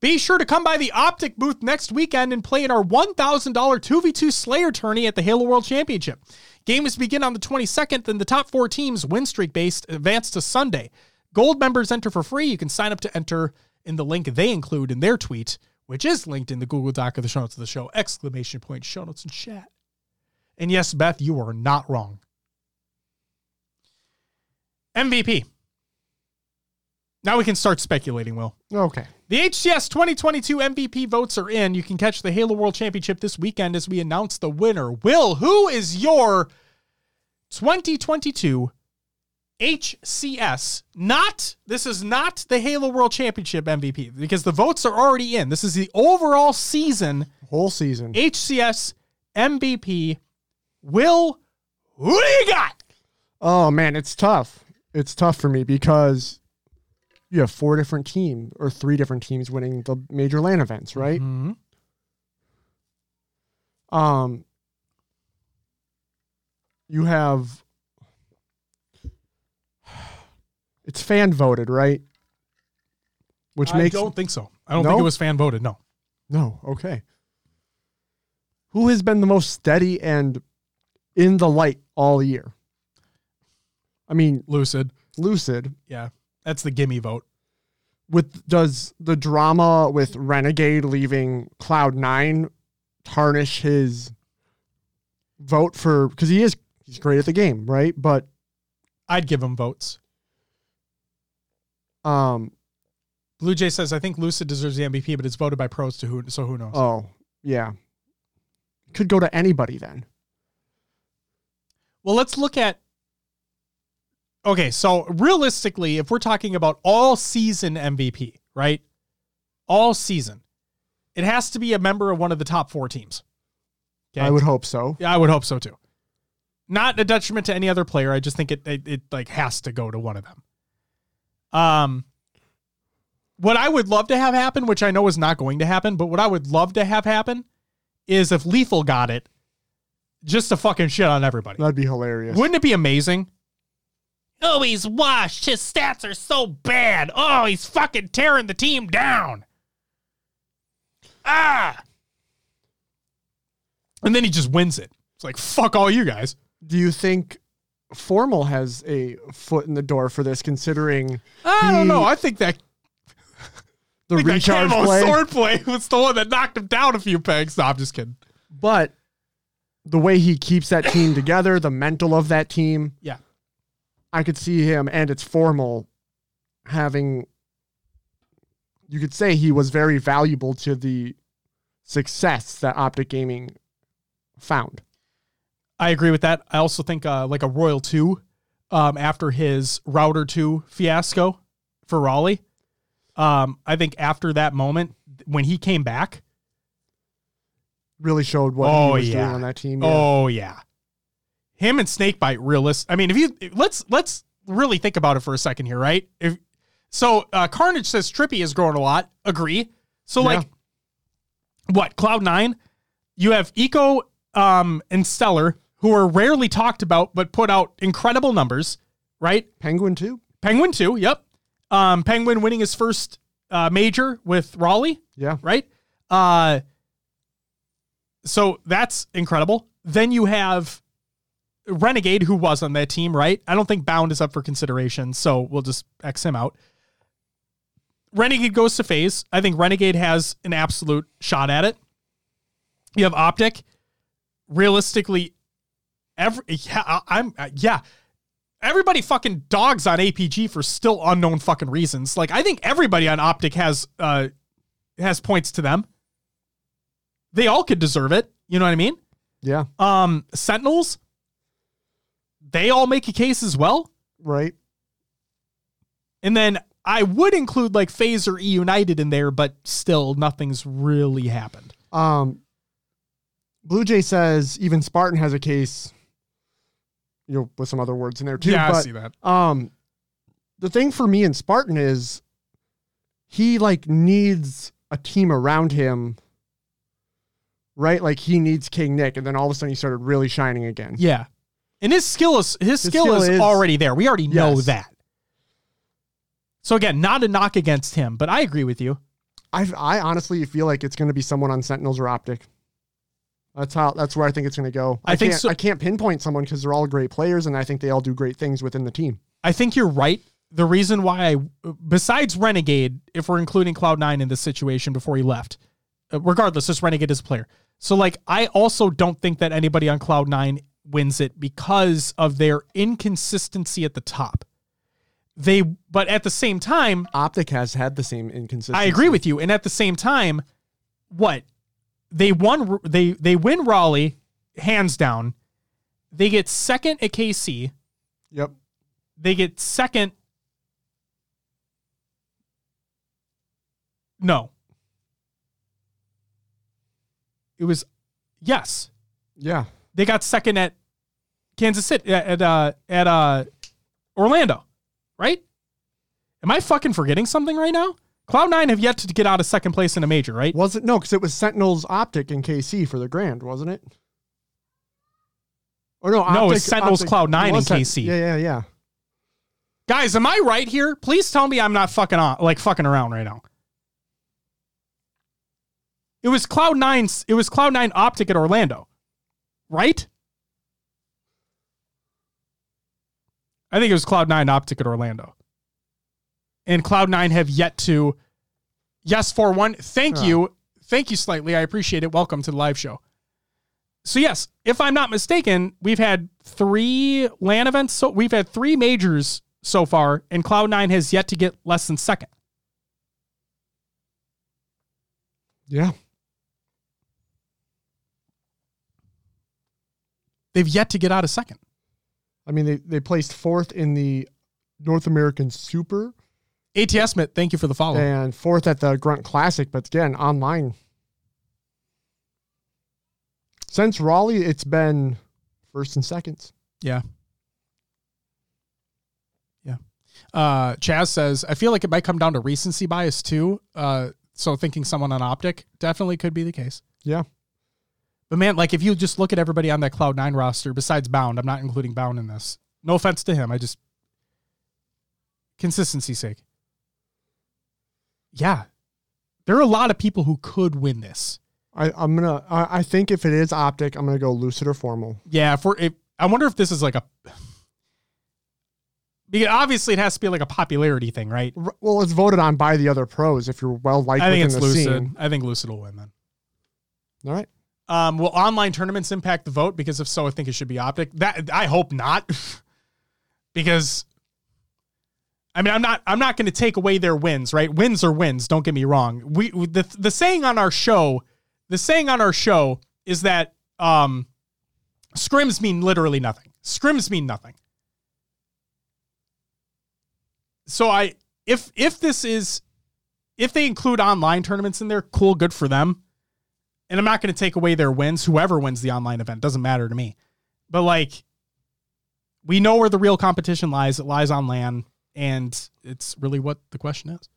Be sure to come by the Optic booth next weekend and play in our $1,000 2v2 Slayer tourney at the Halo World Championship. Games begin on the 22nd, and the top four teams, win streak based, advance to Sunday. Gold members enter for free. You can sign up to enter in the link they include in their tweet, which is linked in the Google Doc of the show notes of the show! Exclamation point, show notes and chat. And yes, Beth, you are not wrong. MVP. Now we can start speculating, Will. Okay. The HCS 2022 MVP votes are in. You can catch the Halo World Championship this weekend as we announce the winner. Will, who is your 2022 HCS? Not, this is not the Halo World Championship MVP because the votes are already in. This is the overall season Whole season. HCS MVP. Will, who do you got? Oh man, it's tough. It's tough for me because you have four different teams or three different teams winning the major LAN events, right? Mm-hmm. Um you have it's fan voted, right? Which I makes I don't think so. I don't No? think it was fan voted. No. No, okay. Who has been the most steady and in the light all year? I mean, Lucid. Lucid Yeah. That's the gimme vote. with does the drama with Renegade leaving Cloud Nine tarnish his vote for because he is he's great at the game, right? But I'd give him votes. um Blue Jay says, I think Lucid deserves the MVP, but it's voted by pros to who, so who knows? oh yeah. Could go to anybody then. Well, let's look at. Okay, so realistically, if we're talking about all season MVP, right? All season, it has to be a member of one of the top four teams. Okay? I would hope so. Yeah, I would hope so too. Not a detriment to any other player. I just think it, it it like has to go to one of them. Um what I would love to have happen, which I know is not going to happen, but what I would love to have happen is if Lethal got it, just to fucking shit on everybody. That'd be hilarious. Wouldn't it be amazing? Oh, he's washed. His stats are so bad. Oh, he's fucking tearing the team down. Ah. And then he just wins it. It's like, fuck all you guys. Do you think Formal has a foot in the door for this, considering I don't He- know. I think that, the I think that recharge camo play? sword play was the one that knocked him down a few pegs. No, I'm just kidding. But the way he keeps that team together, the mental of that team, Yeah. I could see him, and it's formal, having. You could say he was very valuable to the success that Optic Gaming found. I agree with that. I also think uh, like a Royal 2 um, after his Router 2 fiasco for Raleigh. Um, I think after that moment, when he came back, Really showed what Oh, he was yeah. doing on that team. yeah. oh yeah, him and Snakebite realist. I mean, if you let's let's really think about it for a second here, right? If so, uh, Carnage says Trippy is growing a lot. Agree. So Yeah. like, what Cloud Nine? You have Eco um, and Stellar, who are rarely talked about but put out incredible numbers, right? Penguin too. Penguin too. Yep. Um, Penguin winning his first uh, major with Raleigh, Yeah. right? Uh, so that's incredible. Then you have Renegade, who was on that team, right? I don't think Bound is up for consideration, so we'll just X him out. Renegade goes to FaZe. I think Renegade has an absolute shot at it. You have Optic. Realistically, every yeah, I- I'm uh, yeah. Everybody fucking dogs on APG for still unknown fucking reasons. Like I think everybody on Optic has uh has points to them. They all could deserve it. You know what I mean? Yeah. Um, Sentinels, they all make a case as well. Right. And then I would include like FaZe or E United in there, but still nothing's really happened. Um, Blue Jay says even Spartan has a case. You know, with some other words in there too. yeah, I see that. um, the thing for me in Spartan is he like needs a team around him. Right, like he needs King Nick, and then all of a sudden he started really shining again. Yeah. And his skill is his, skill, skill is, is- already there. We already know that. So again, not a knock against him, but I agree with you. I I honestly feel like it's going to be someone on Sentinels or Optic. That's how. That's where I think it's going to go. I think can't, so- I can't pinpoint someone because they're all great players, and I think they all do great things within the team. I think you're right. The reason why I, besides Renegade, if we're including Cloud9 in this situation before he left, uh, regardless, just Renegade is a player. So, like, I also don't think that anybody on Cloud9 wins it because of their inconsistency at the top. They, but at the same time, Optic has had the same inconsistency. I agree with you. And at the same time, what they won, they they win Raleigh hands down. They get second at KC. Yep. They get second. No. It was yes. Yeah. They got second at Kansas City at uh at uh Orlando, right? Am I fucking forgetting something right now? Cloud9 have yet to get out of second place in a major, right? Was it no? Because it was Sentinels Optic in KC for the Grand, wasn't it? Or no? No, it's Sentinels Optic- Cloud9 it in KC. Yeah, yeah, yeah. Guys, am I right here? Please tell me I'm not fucking on like fucking around right now. It was Cloud 9's it was Cloud 9 Optic at Orlando. Right? I think it was Cloud 9 Optic at Orlando. And Cloud 9 have yet to Yes, for one. Thank you. Thank you slightly. I appreciate it. Welcome to the live show. So yes, if I'm not mistaken, we've had three LAN events. So we've had three majors so far, and Cloud9 has yet to get less than second. Yeah. They've yet to get out of second. I mean, they, they placed fourth in the North American Super ATS Smith, thank you for the follow. and fourth at the Grunt Classic, but again, online. Since Raleigh, it's been first and seconds. Yeah. Yeah. Uh, Chaz says, I feel like it might come down to recency bias too. Uh, so thinking someone on optic definitely could be the case. Yeah. But man, like if you just look at everybody on that Cloud9 roster, besides Bound, I'm not including Bound in this. No offense to him. I just consistency sake. Yeah. There are a lot of people who could win this. I, I'm gonna. I, I think if it is optic, I'm gonna go lucid or formal. Yeah, if we're if, I wonder if this is like a because obviously it has to be like a popularity thing, right? R- Well, it's voted on by the other pros. If you're well liked I think within it's the Lucid. scene. I think Lucid will win then. All right. Um, will online tournaments impact the vote? Because if so, I think it should be Optic. That I hope not, because I mean I'm not I'm not going to take away their wins. Right, wins are wins. Don't get me wrong. We the the saying on our show, the saying on our show is that um, scrims mean literally nothing. Scrims mean nothing. So I if if this is if they include online tournaments in there, cool, good for them and I'm not going to take away their wins. Whoever wins the online event doesn't matter to me. But like, we know where the real competition lies. It lies on LAN, and it's really what the question is.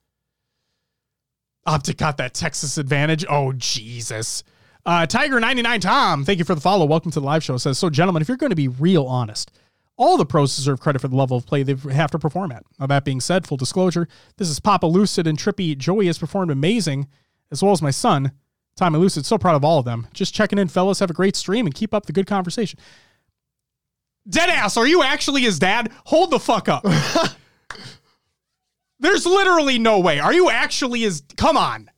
Optic got that Texas advantage. Oh Jesus! Uh, Tiger ninety nine Tom, thank you for the follow. Welcome to the live show. Says so, gentlemen. If you're going to be real honest, all the pros deserve credit for the level of play they have to perform at. Now that being said, full disclosure, this is Papa Lucid and Trippy. Joey has performed amazing, as well as my son. Tommy Lucid, so proud of all of them. Just checking in, fellas. Have a great stream and keep up the good conversation. Deadass, are you actually his dad? Hold the fuck up. There's literally no way. Are you actually his? Come on.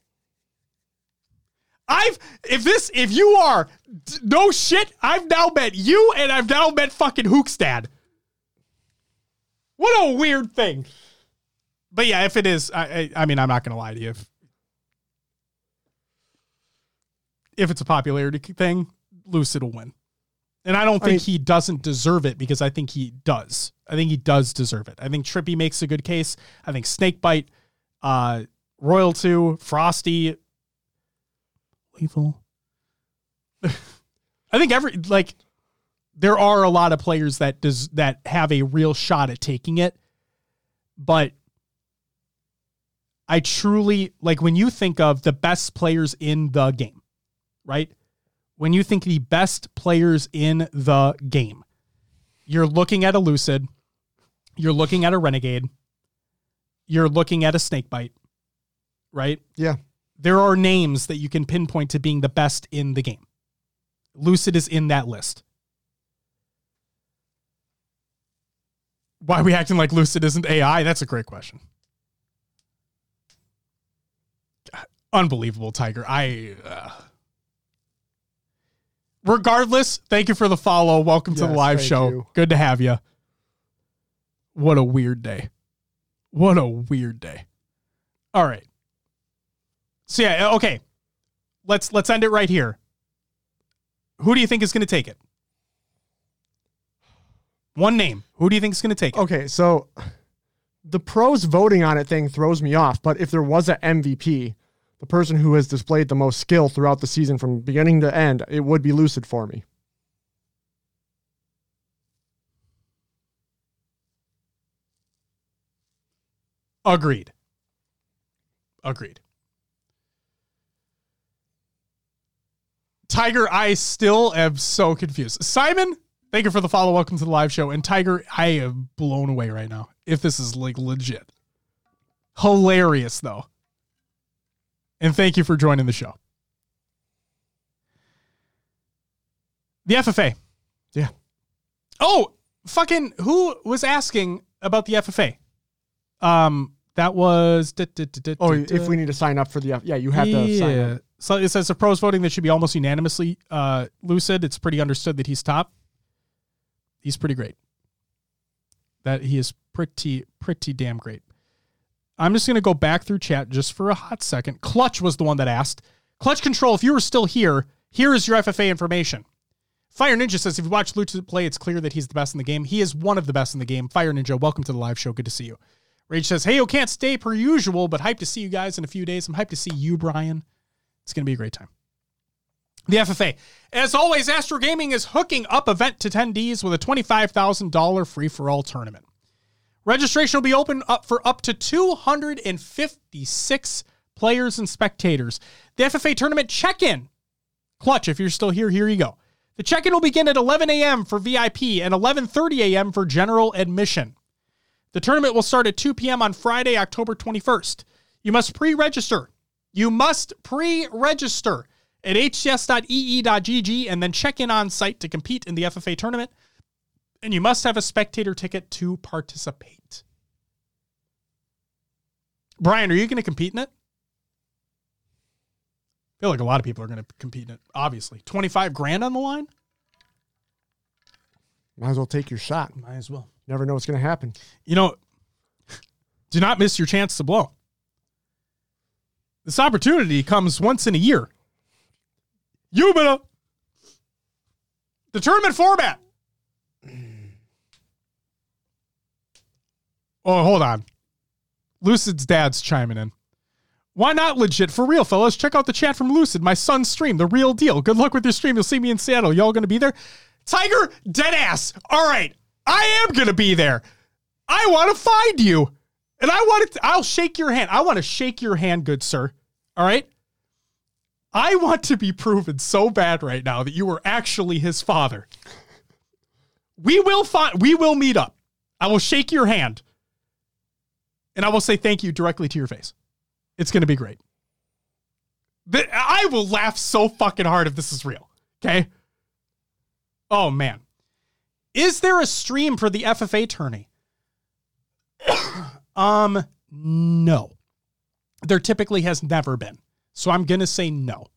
I've if this if you are no shit, I've now met you and I've now met fucking Hookstad. What a weird thing. But yeah, if it is, I I, I mean, I'm not gonna lie to you. If, if it's a popularity thing, Lucid will win. And I don't I think mean- he doesn't deserve it because I think he does. I think he does deserve it. I think Trippy makes a good case. I think Snakebite, uh, Royal 2, Frosty, Lethal. I think every like there are a lot of players that does that have a real shot at taking it. But I truly like when you think of the best players in the game, right? When you think the best players in the game, you're looking at a Lucid, you're looking at a Renegade, you're looking at a Snakebite, right? Yeah. There are names that you can pinpoint to being the best in the game. Lucid is in that list. Why are we acting like Lucid isn't AI? That's a great question. Unbelievable, Tiger. I. Uh... Regardless, thank you for the follow. Welcome to the live show. you. Good to have you. What a weird day. What a weird day. All right. So yeah, uh, okay. Let's let's end it right here. Who do you think is going to take it? One name. Who do you think is going to take it? Okay, so the pros voting on it thing throws me off, but if there was an MVP, the person who has displayed the most skill throughout the season from beginning to end, it would be Lucid for me. Agreed. Agreed. Tiger, I still am so confused. Simon, thank you for the follow. Welcome to the live show. And Tiger, I am blown away right now. If this is like legit, hilarious though. And thank you for joining the show. The FFA. Yeah. Oh, fucking who was asking about the FFA? Um, that was. Oh, if we need to sign up for the F- yeah, you have to sign up. So it says the pros voting that should be almost unanimously uh, lucid. It's pretty understood that he's top. He's pretty great. That he is pretty pretty damn great. I'm just gonna go back through chat just for a hot second. Clutch was the one that asked. Clutch Control, if you were still here, here is your FFA information. Fire Ninja says if you watch Lucid play, it's clear that he's the best in the game. He is one of the best in the game. Fire Ninja, welcome to the live show. Good to see you. Rage says, Hey, you can't stay per usual, but hyped to see you guys in a few days. I'm hyped to see you, Brian. It's going to be a great time. The FFA. As always, Astro Gaming is hooking up event attendees with a $25,000 free for all tournament. Registration will be open up for up to 256 players and spectators. The FFA tournament check in. Clutch, if you're still here, here you go. The check in will begin at 11 a.m. for VIP and 11:30 a.m. for general admission. The tournament will start at 2 p.m. on Friday, October 21st. You must pre register. You must pre register at hcs.ee.gg and then check in on site to compete in the FFA tournament. And you must have a spectator ticket to participate. Brian, are you going to compete in it? I feel like a lot of people are going to compete in it, obviously. 25 grand on the line? Might as well take your shot. Might as well. Never know what's going to happen. You know, do not miss your chance to blow. This opportunity comes once in a year. You better. The tournament format. Oh, hold on. Lucid's dad's chiming in. Why not legit for real, fellas? Check out the chat from Lucid, my son's stream, the real deal. Good luck with your stream. You'll see me in Seattle. Y'all gonna be there? Tiger, dead ass. All right, I am gonna be there. I want to find you, and I want to. I'll shake your hand. I want to shake your hand, good sir. All right. I want to be proven so bad right now that you were actually his father. We will find. We will meet up. I will shake your hand, and I will say thank you directly to your face. It's going to be great. I will laugh so fucking hard if this is real. Okay. Oh man. Is there a stream for the FFA tourney? um, no. There typically has never been. So I'm going to say no.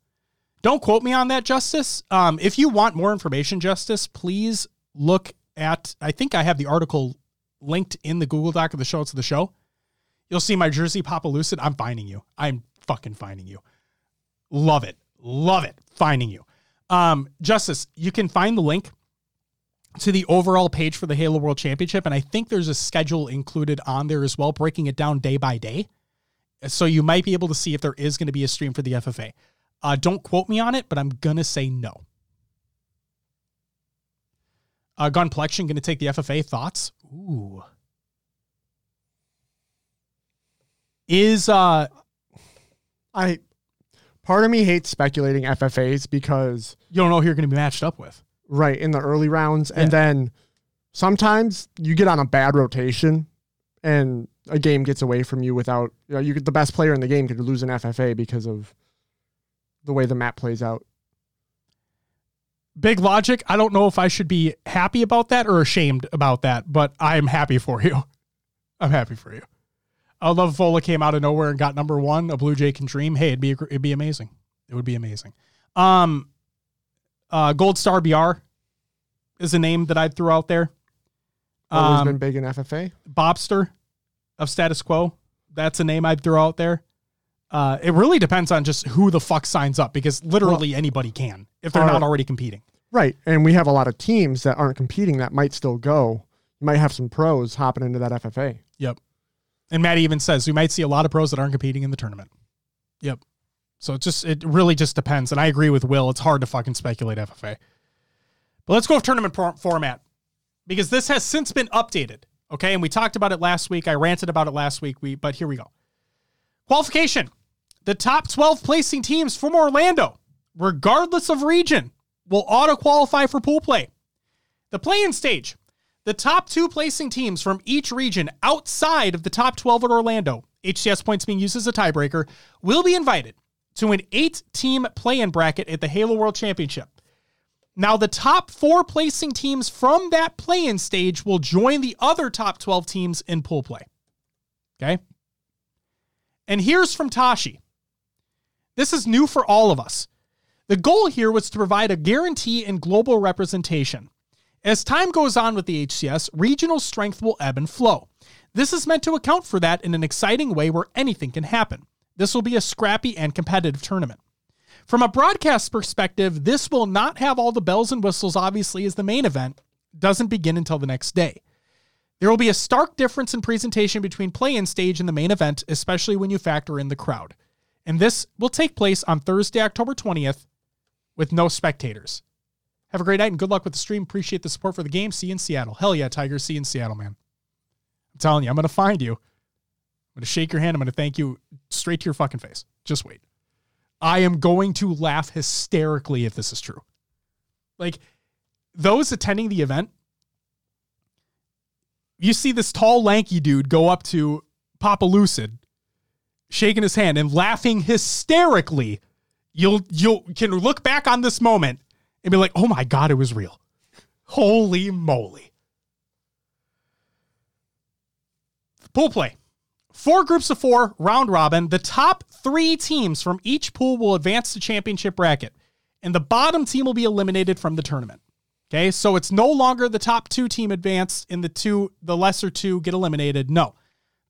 Don't quote me on that, Justice. Um, if you want more information, Justice, please look at. I think I have the article linked in the Google Doc of the show. It's the show. You'll see my jersey Papa Lucid. I'm finding you. I'm fucking finding you. Love it. Love it. Finding you. Um, Justice, you can find the link to the overall page for the Halo World Championship. And I think there's a schedule included on there as well, breaking it down day by day. So you might be able to see if there is going to be a stream for the FFA. Uh, don't quote me on it, but I'm going to say no. Uh, Gunplexion going to take the FFA thoughts. Ooh. Is uh I part of me hates speculating FFAs because you don't know who you're going to be matched up with. right in the early rounds and then sometimes you get on a bad rotation and a game gets away from you without you know you get the best player in the game could lose an FFA because of the way the map plays out. Big logic. I don't know if I should be happy about that or ashamed about that, but I'm happy for you. I'm happy for you. I would love if Vola came out of nowhere and got number one. A Blue Jay can dream. Hey, it'd be it'd be amazing. It would be amazing. Um, uh, Gold Star BR is a name that I'd throw out there. Always Um, been big in FFA. Bobster of Status Quo. That's a name I'd throw out there. Uh, it really depends on just who the fuck signs up because literally anybody can if they're Are- not already competing. Right. And we have a lot of teams that aren't competing that might still go. You might have some pros hopping into that FFA. Yep. And Matt even says we might see a lot of pros that aren't competing in the tournament. Yep. So it just it really just depends. And I agree with Will. It's hard to fucking speculate FFA. But let's go with tournament por- format because this has since been updated. Okay, and we talked about it last week. I ranted about it last week. We but here we go. Qualification: the top twelve placing teams from Orlando, regardless of region, will auto qualify for pool play. The play-in stage: the top two placing teams from each region outside of the top 12 at Orlando, HCS points being used as a tiebreaker, will be invited to an eight team play in bracket at the Halo World Championship. Now, the top four placing teams from that play in stage will join the other top 12 teams in pool play. Okay? And here's from Tashi. This is new for all of us. The goal here was to provide a guarantee in global representation. As time goes on with the HCS, regional strength will ebb and flow. This is meant to account for that in an exciting way where anything can happen. This will be a scrappy and competitive tournament. From a broadcast perspective, this will not have all the bells and whistles, obviously, as the main event doesn't begin until the next day. There will be a stark difference in presentation between play in stage and the main event, especially when you factor in the crowd. And this will take place on Thursday, October 20th, with no spectators. Have a great night and good luck with the stream. Appreciate the support for the game. See you in Seattle. Hell yeah, Tiger. See you in Seattle, man. I'm telling you, I'm going to find you. I'm going to shake your hand. I'm going to thank you straight to your fucking face. Just wait. I am going to laugh hysterically if this is true. Like, those attending the event, you see this tall, lanky dude go up to Papa Lucid, shaking his hand and laughing hysterically. You'll you'll can look back on this moment and be like, "Oh my god, it was real." Holy moly. Pool play. Four groups of four, round robin. The top three teams from each pool will advance to championship bracket, and the bottom team will be eliminated from the tournament. Okay, so it's no longer the top two team advance and the two, the lesser two get eliminated. No,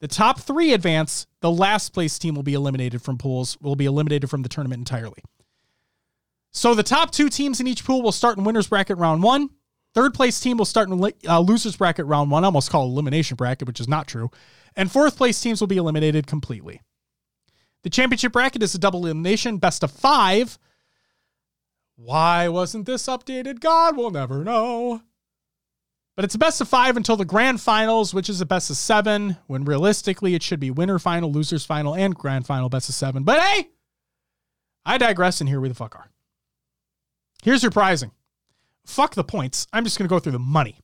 the top three advance. The last place team will be eliminated from pools, will be eliminated from the tournament entirely. So the top two teams in each pool will start in winners bracket round one. Third place team will start in uh, losers bracket round one. Almost call it elimination bracket, which is not true. And fourth place teams will be eliminated completely. The championship bracket is a double elimination, best of five. Why wasn't this updated? God will never know. But it's a best of five until the grand finals, which is a best of seven, when realistically it should be winner final, losers final, and grand final best of seven. But hey, I digress, and here we the fuck are. Here's your prizing. Fuck the points. I'm just going to go through the money.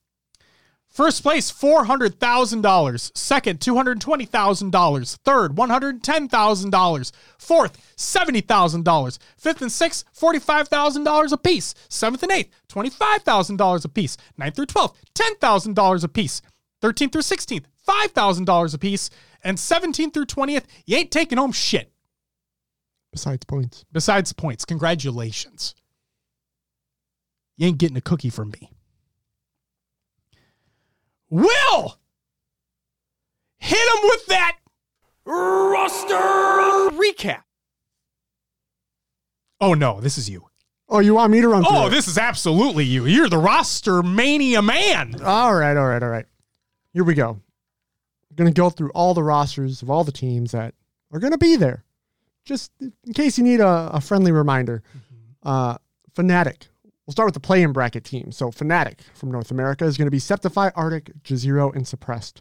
First place, $400,000. Second, $220,000. Third, $110,000. Fourth, $70,000. Fifth and sixth, $45,000 apiece. Seventh and eighth, $25,000 apiece. Ninth through 12th, $10,000 apiece. 13th through 16th, $5,000 apiece. And 17th through 20th, you ain't taking home shit. Besides points. Besides points, congratulations. You ain't getting a cookie from me. Will! Hit him with that roster recap. Oh no, this is you. Oh, you want me to run through Oh, this is absolutely you. You're the roster mania man. All right, all right, all right. Here we go. I'm going to go through all the rosters of all the teams that are going to be there. Just in case you need a, a friendly reminder. Uh, Fnatic. We'll start with the play-in bracket team. So Fnatic from North America is going to be Septify, Arctic, Jazero, and Suppressed.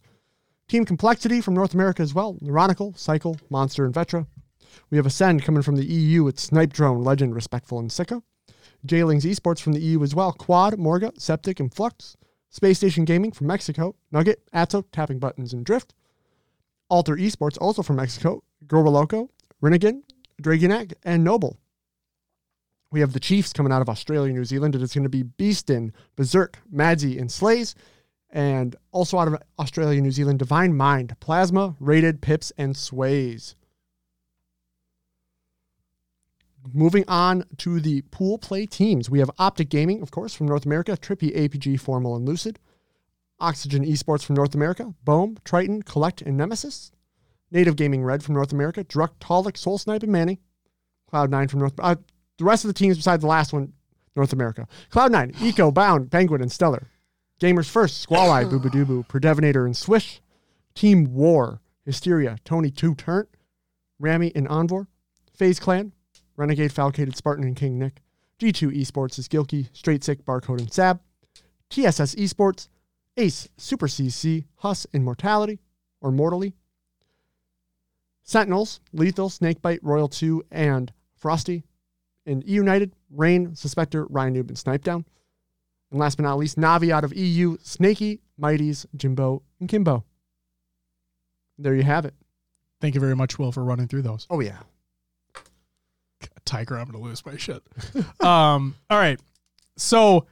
Team Complexity from North America as well. Neuronical, Cycle, Monster, and Vetra. We have Ascend coming from the EU with Snipe Drone, Legend, Respectful, and Sicka. J-Lings Esports from the EU as well. Quad, Morga, Septic, and Flux. Space Station Gaming from Mexico. Nugget, Atto, Tapping Buttons, and Drift. Alter Esports, also from Mexico. Gorba Loco, Renegade, Dragonac, and Noble. We have the Chiefs coming out of Australia, New Zealand. It is going to be Beastin, Berserk, Madsy, and Slays. And also out of Australia, New Zealand, Divine Mind, Plasma, Rated, Pips, and Sways. Moving on to the pool play teams, we have Optic Gaming, of course, from North America, Trippy, APG, Formal, and Lucid. Oxygen Esports from North America, Bohm, Triton, Collect, and Nemesis. Native Gaming Red from North America, Druck, Talik, Soul Snipe, and Manny. Cloud9 from North uh, The rest of the teams besides the last one, North America. Cloud9, Eco, Bound, Penguin, and Stellar. Gamers First, Squall Eye, Predevinator, and Swish. Team War, Hysteria, Tony Two Turnt, Rami, and Envor. FaZe Clan, Renegade, Falcated, Spartan, and King Nick. G2 Esports is Gilkey, Straight Sick, Barcode, and Sab. TSS Esports, Ace, Super CC, Hus, Immortality, or Mortally. Sentinels, Lethal, Snakebite, Royal 2, and Frosty. And E United, Rain, Suspector, Ryan Noob, and Snipe Down. And last but not least, Navi out of EU, Snaky, Mighties, Jimbo, and Kimbo. There you have it. Thank you very much, Will, for running through those. Oh, yeah. Tiger, I'm gonna lose my shit. um, all right. So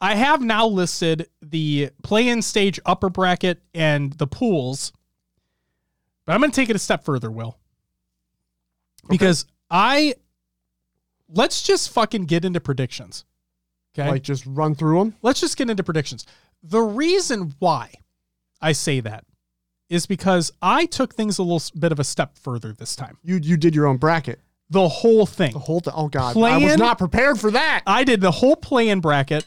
I have now listed the play-in stage upper bracket and the pools, but I'm gonna take it a step further, Will. Because I let's just fucking get into predictions. Okay. Like, just run through them. let's just get into predictions. The reason why I say that is because I took things a little bit of a step further this time. You you did your own bracket. The whole thing. The whole thing. Oh, God. I was not prepared for that. I did the whole play-in bracket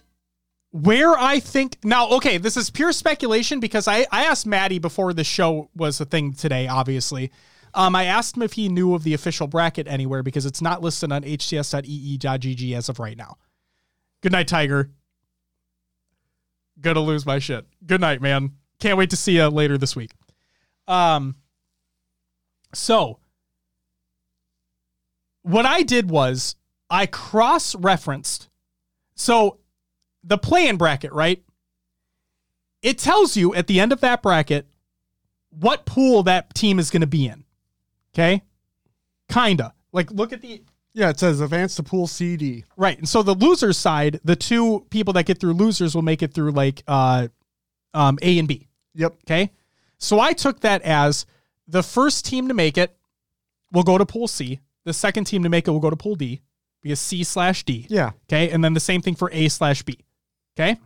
where I think now. Okay, this is pure speculation because I I asked Maddie before the show was a thing today. Obviously, um, I asked him if he knew of the official bracket anywhere because it's not listed on hcs.ee.gg as of right now. Good night, Tiger. Gonna lose my shit. Good night, man. Can't wait to see you later this week. Um. So what I did was I cross referenced. So the play in bracket, right? It tells you at the end of that bracket what pool that team is going to be in. Okay? Kinda. Like look at the Yeah, it says advance to pool CD. right. And so the losers side, the two people that get through losers will make it through like uh um A and B. Yep. Okay. So I took that as the first team to make it will go to pool C. The second team to make it will go to pool D because C slash D. Yeah. Okay. And then the same thing for A slash B. Okay.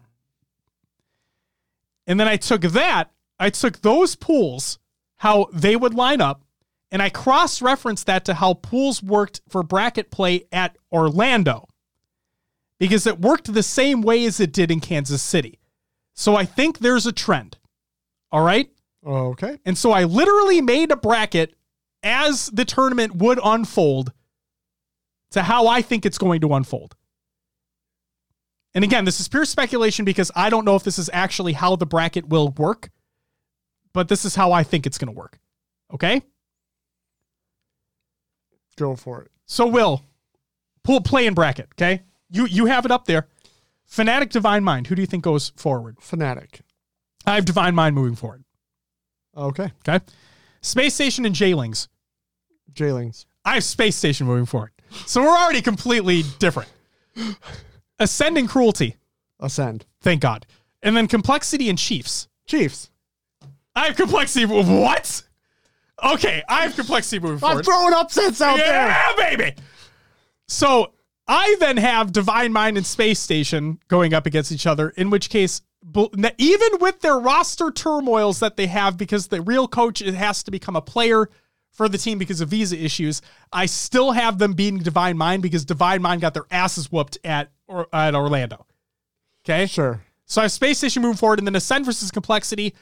And then I took that, I took those pools, how they would line up, and I cross referenced that to how pools worked for bracket play at Orlando because it worked the same way as it did in Kansas City. So I think there's a trend. All right. Okay. And so I literally made a bracket as the tournament would unfold to how I think it's going to unfold. And again, this is pure speculation because I don't know if this is actually how the bracket will work, but this is how I think it's going to work. Okay? Go for it. So Will, pull play in bracket, okay? You you have it up there. Fnatic Divine Mind, who do you think goes forward? Fnatic. I have Divine Mind moving forward. Okay. Okay. Space Station and J-Lings. J-Lings. I have Space Station moving forward. So we're already completely different. Ascending Cruelty. Ascend. Thank God. And then Complexity and Chiefs. Chiefs. I have Complexity. What? Okay, I have complexity moving forward. I'm throwing upsets out there. yeah, baby. So I then have Divine Mind and Space Station going up against each other, in which case, even with their roster turmoils that they have, because the real coach has to become a player for the team because of visa issues, I still have them beating Divine Mind because Divine Mind got their asses whooped at or, at Orlando. Okay, Sure. so I have Space Station moving forward, and then Ascend versus Complexity.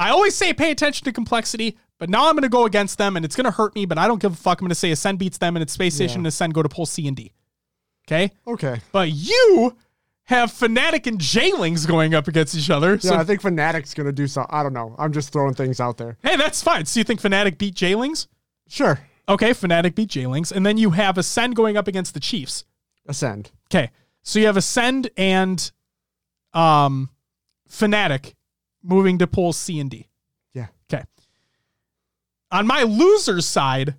I always say pay attention to Complexity, but now I'm going to go against them, and it's going to hurt me, but I don't give a fuck. I'm going to say Ascend beats them, and it's Space Station Yeah. and Ascend go to pull C and D. Okay? Okay. But you have Fnatic and Jailings going up against each other. Yeah, So, I think Fnatic's gonna do something. I don't know. I'm just throwing things out there. hey, that's fine. So you think Fnatic beat Jailings? Sure. Okay, Fnatic beat Jailings. And then you have Ascend going up against the Chiefs. Ascend. Okay. So you have Ascend and um Fnatic moving to polls C and D. Yeah. Okay. On my losers side,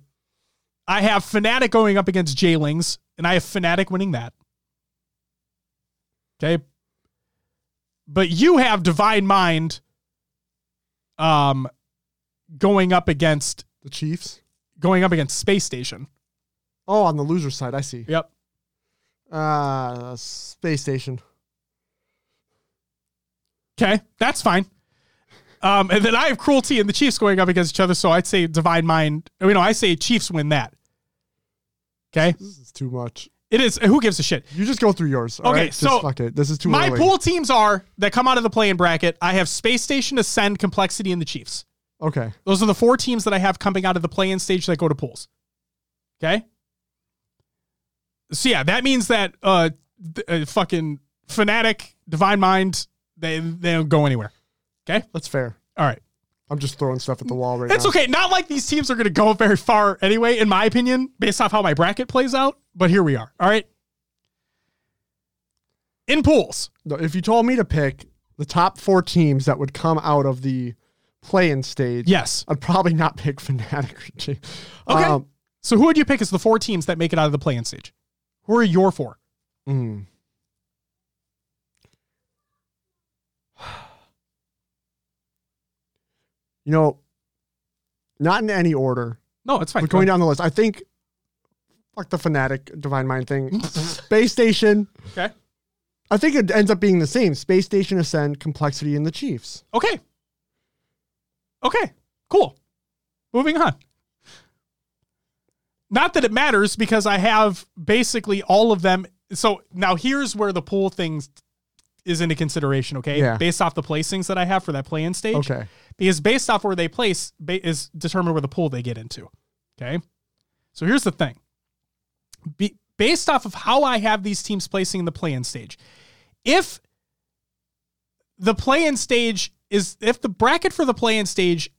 I have Fnatic going up against Jailings, and I have Fnatic winning that. Okay. But you have Divine Mind um going up against The Chiefs. going up against Space Station. Oh, on the loser side, I see. Yep. Uh, space station. Okay, that's fine. Um, and then I have Cruelty and the Chiefs going up against each other, so I'd say Divine Mind. You know, I say Chiefs win that. Okay, This is too much. it is. Who gives a shit? You just go through yours. all Okay, right? Just so fuck it. This is too My early. pool teams are that come out of the play-in bracket. I have Space Station, Ascend, Complexity, and the Chiefs. Okay. Those are the four teams that I have coming out of the play-in stage that go to pools. Okay. So yeah, that means that uh, uh fucking Fnatic, Divine Mind, they they don't go anywhere. Okay. That's fair. All right. I'm just throwing stuff at the wall right now. It's now. okay. Not like these teams are going to go very far anyway, in my opinion, based off how my bracket plays out. But here we are. All right. In pools. No, If you told me to pick the top four teams that would come out of the play-in stage, Yes. I'd probably not pick Fnatic. Okay. Um, So who would you pick as the four teams that make it out of the play-in stage? Who are your four? mm. You know, not in any order, No, it's fine. but going down the list, I think, fuck the Fnatic Divine Mind thing. Space Station, Okay. I think it ends up being the same. Space Station, Ascend, Complexity, and the Chiefs. Okay. Okay. Cool. Moving on. Not that it matters because I have basically all of them. So now here's where the pool things is into consideration, okay? Yeah. Based off the placings that I have for that play-in stage. Okay. Because based off where they place ba- is determined where the pool they get into. Okay. So here's the thing. Be, based off of how I have these teams placing in the play-in stage, if the play-in stage is if the bracket for the play-in stage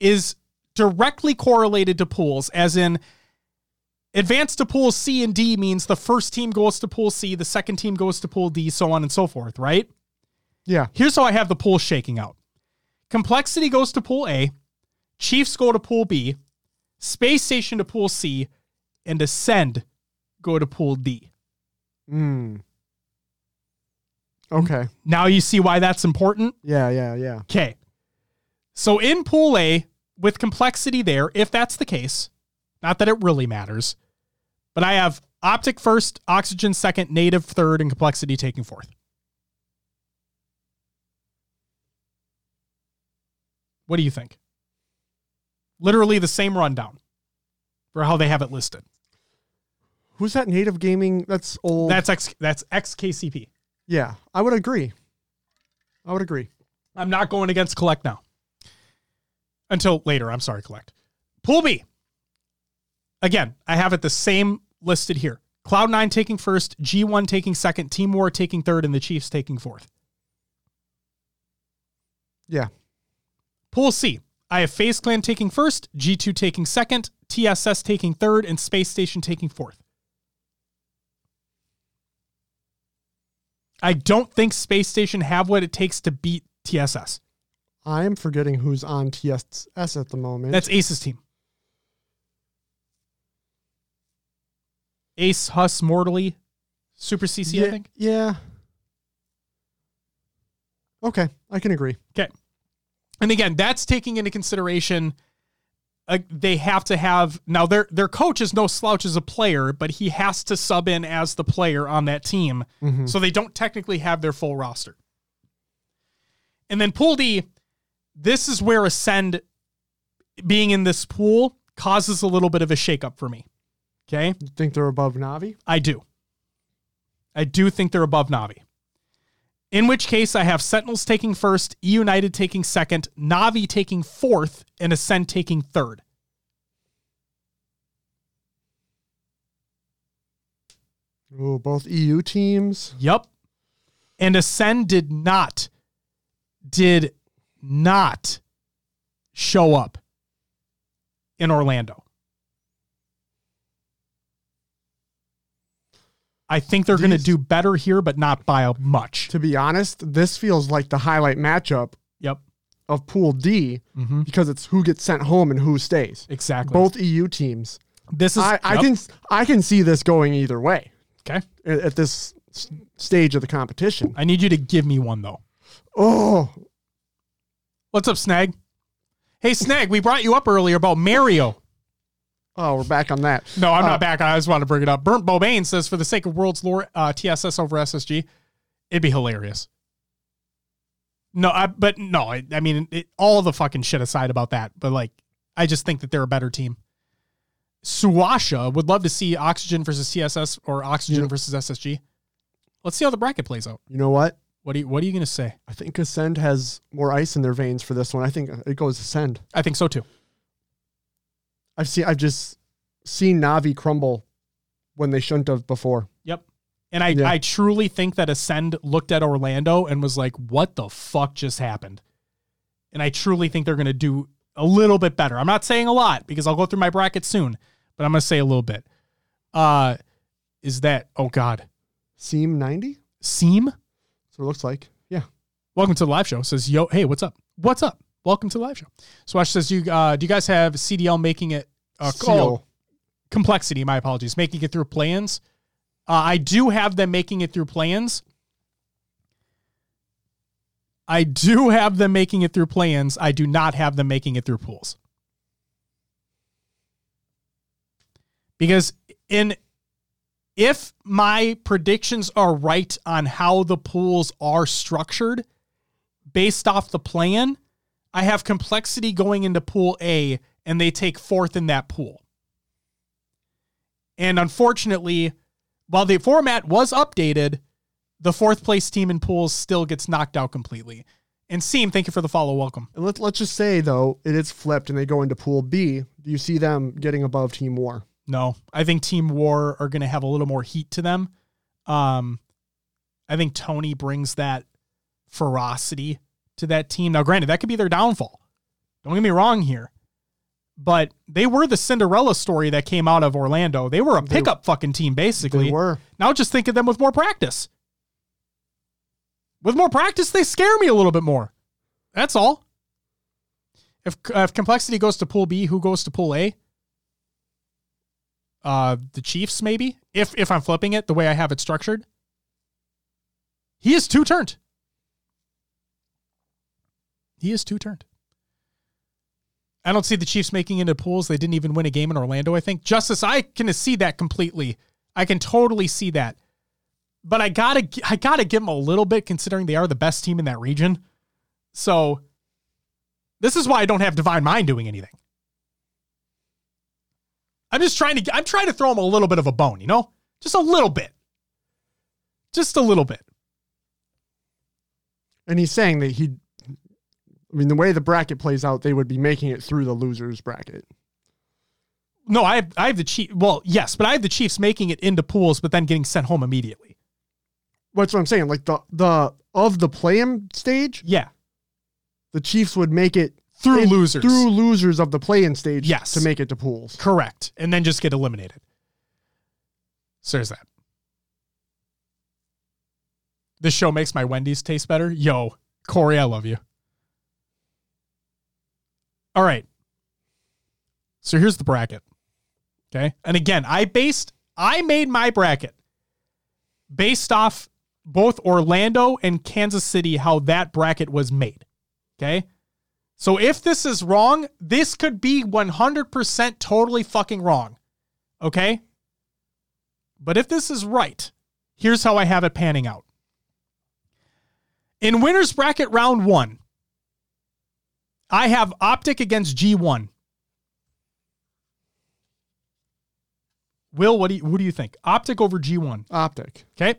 is directly correlated to pools, as in advance to pool C and D means the first team goes to pool C, the second team goes to pool D, so on and so forth, right? Yeah. Here's how I have the pool shaking out. Complexity goes to pool A, Chiefs go to pool B, Space Station to pool C, and Ascend go to pool D. Mm. Okay. Now you see why that's important? Yeah, yeah, yeah. Okay. So in pool A, with complexity there, if that's the case, not that it really matters, but I have optic first, oxygen second, native third, and complexity taking fourth. What do you think? Literally the same rundown for how they have it listed. Who's that native gaming? That's old. That's X that's XKCP. yeah, I would agree. I would agree. I'm not going against collect now. Until later. I'm sorry, collect. Pool B. Again, I have it the same listed here. Cloud9 taking first, G1 taking second, Team War taking third, and the Chiefs taking fourth. Yeah. Pool C. I have FaZe Clan taking first, G2 taking second, TSS taking third, and Space Station taking fourth. I don't think Space Station have what it takes to beat TSS. I am forgetting who's on TSS at the moment. That's Ace's team. Ace, Huss, Mortally, Super CC, yeah, I think. Yeah. Okay, I can agree. Okay. And again, that's taking into consideration uh, they have to have now their their coach is no slouch as a player, but he has to sub in as the player on that team, so they don't technically have their full roster. And then Pool D, this is where Ascend being in this pool causes a little bit of a shakeup for me. Okay, You think they're above Navi? I do. I do think they're above Navi. In which case, I have Sentinels taking first, E United taking second, Navi taking fourth, and Ascend taking third. Oh, both EU teams. Yep. And Ascend did not, did not show up in Orlando. I think they're going to do better here, but not by a much. To be honest, this feels like the highlight matchup Yep. of Pool D Mm-hmm. because it's who gets sent home and who stays. Exactly. Both EU teams. This is I, I can I can see this going either way okay. at, at this s- stage of the competition. I need you to give me one though. Oh, What's up, Snag? Hey, Snag, we brought you up earlier about Mario. Oh, we're back on that. No, I'm Uh, not back. I just want to bring it up. Burnt Bobain says, for the sake of world's lore, uh, TSS over SSG, it'd be hilarious. No, I, but no, I, I mean, it, all the fucking shit aside about that, but like, I just think that they're a better team. Suasha would love to see Oxygen versus TSS or Oxygen Yeah. versus SSG. Let's see how the bracket plays out. You know what? What are you, what are you going to say? I think Ascend has more ice in their veins for this one. I think it goes Ascend. I think so too. I've seen I've just seen Navi crumble when they shouldn't have before. Yep. And I, Yeah. I truly think that Ascend looked at Orlando and was like, what the fuck just happened? And I truly think they're going to do a little bit better. I'm not saying a lot because I'll go through my bracket soon, but I'm going to say a little bit. Uh, is that, oh God, Seam 90? Seam? That's what it looks like. Yeah. Welcome to the live show. Says, yo, hey, what's up? What's up? Welcome to the live show. Swash says, you, uh, do you guys have CDL making it, uh, oh, complexity, my apologies, making it through plans. Uh, I do have them making it through plans. I do have them making it through plans. I do not have them making it through pools. Because in if my predictions are right on how the pools are structured based off the plan, I have complexity going into pool A and they take fourth in that pool. And unfortunately, while the format was updated, the fourth place team in pools still gets knocked out completely. And Seam, thank you for the follow. Welcome. And let, let's just say, though, it is flipped and they go into Pool B. Do you see them getting above Team War? No, I think Team War are going to have a little more heat to them. Um, I think Tony brings that ferocity to that team. Now, granted, that could be their downfall. Don't get me wrong here, but they were the Cinderella story that came out of Orlando. They were a They- pickup fucking team, basically. They were. Now just think of them with more practice. With more practice, they scare me a little bit more. That's all. If if complexity goes to pool B, who goes to pool A? Uh, the Chiefs maybe. If if I'm flipping it the way I have it structured, he is two turned. He is two turned. I don't see the Chiefs making into pools. They didn't even win a game in Orlando. I think Justice. I can see that completely. I can totally see that. But I gotta, I gotta give them a little bit, considering they are the best team in that region. So, this is why I don't have Divine Mind doing anything. I'm just trying to, I'm trying to throw them a little bit of a bone, you know, just a little bit, just a little bit. And he's saying that he, I mean, the way the bracket plays out, they would be making it through the losers bracket. No, I have, I have the Chief. Well, yes, but I have the Chiefs making it into pools, but then getting sent home immediately. That's what I'm saying. Like the the of the play-in stage, Yeah, the Chiefs would make it through in- losers. through losers of the play-in stage Yes. to make it to pools. Correct. And then just get eliminated. So there's that. This show makes my Wendy's taste better. Yo, Corey, I love you. All right. So here's the bracket. Okay. And again, I based, I made my bracket based off both Orlando and Kansas City, how that bracket was made. Okay. So if this is wrong, this could be 100% totally fucking wrong. Okay? But if this is right, here's how I have it panning out. In winners bracket round 1, I have Optic against G1. Will, what do you what do you think? Optic over G1. Optic. Okay.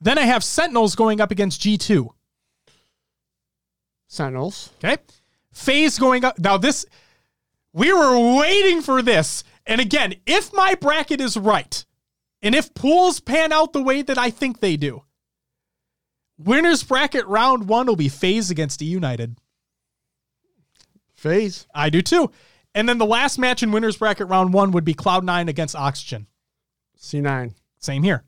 Then I have Sentinels going up against G2. Sentinels. Okay. FaZe going up. Now, this, we were waiting for this. And again, if my bracket is right, and if pools pan out the way that I think they do, winners bracket round one will be FaZe against E United. FaZe. I do too. And then the last match in winners bracket round one would be Cloud9 against Oxygen. C9. Same here.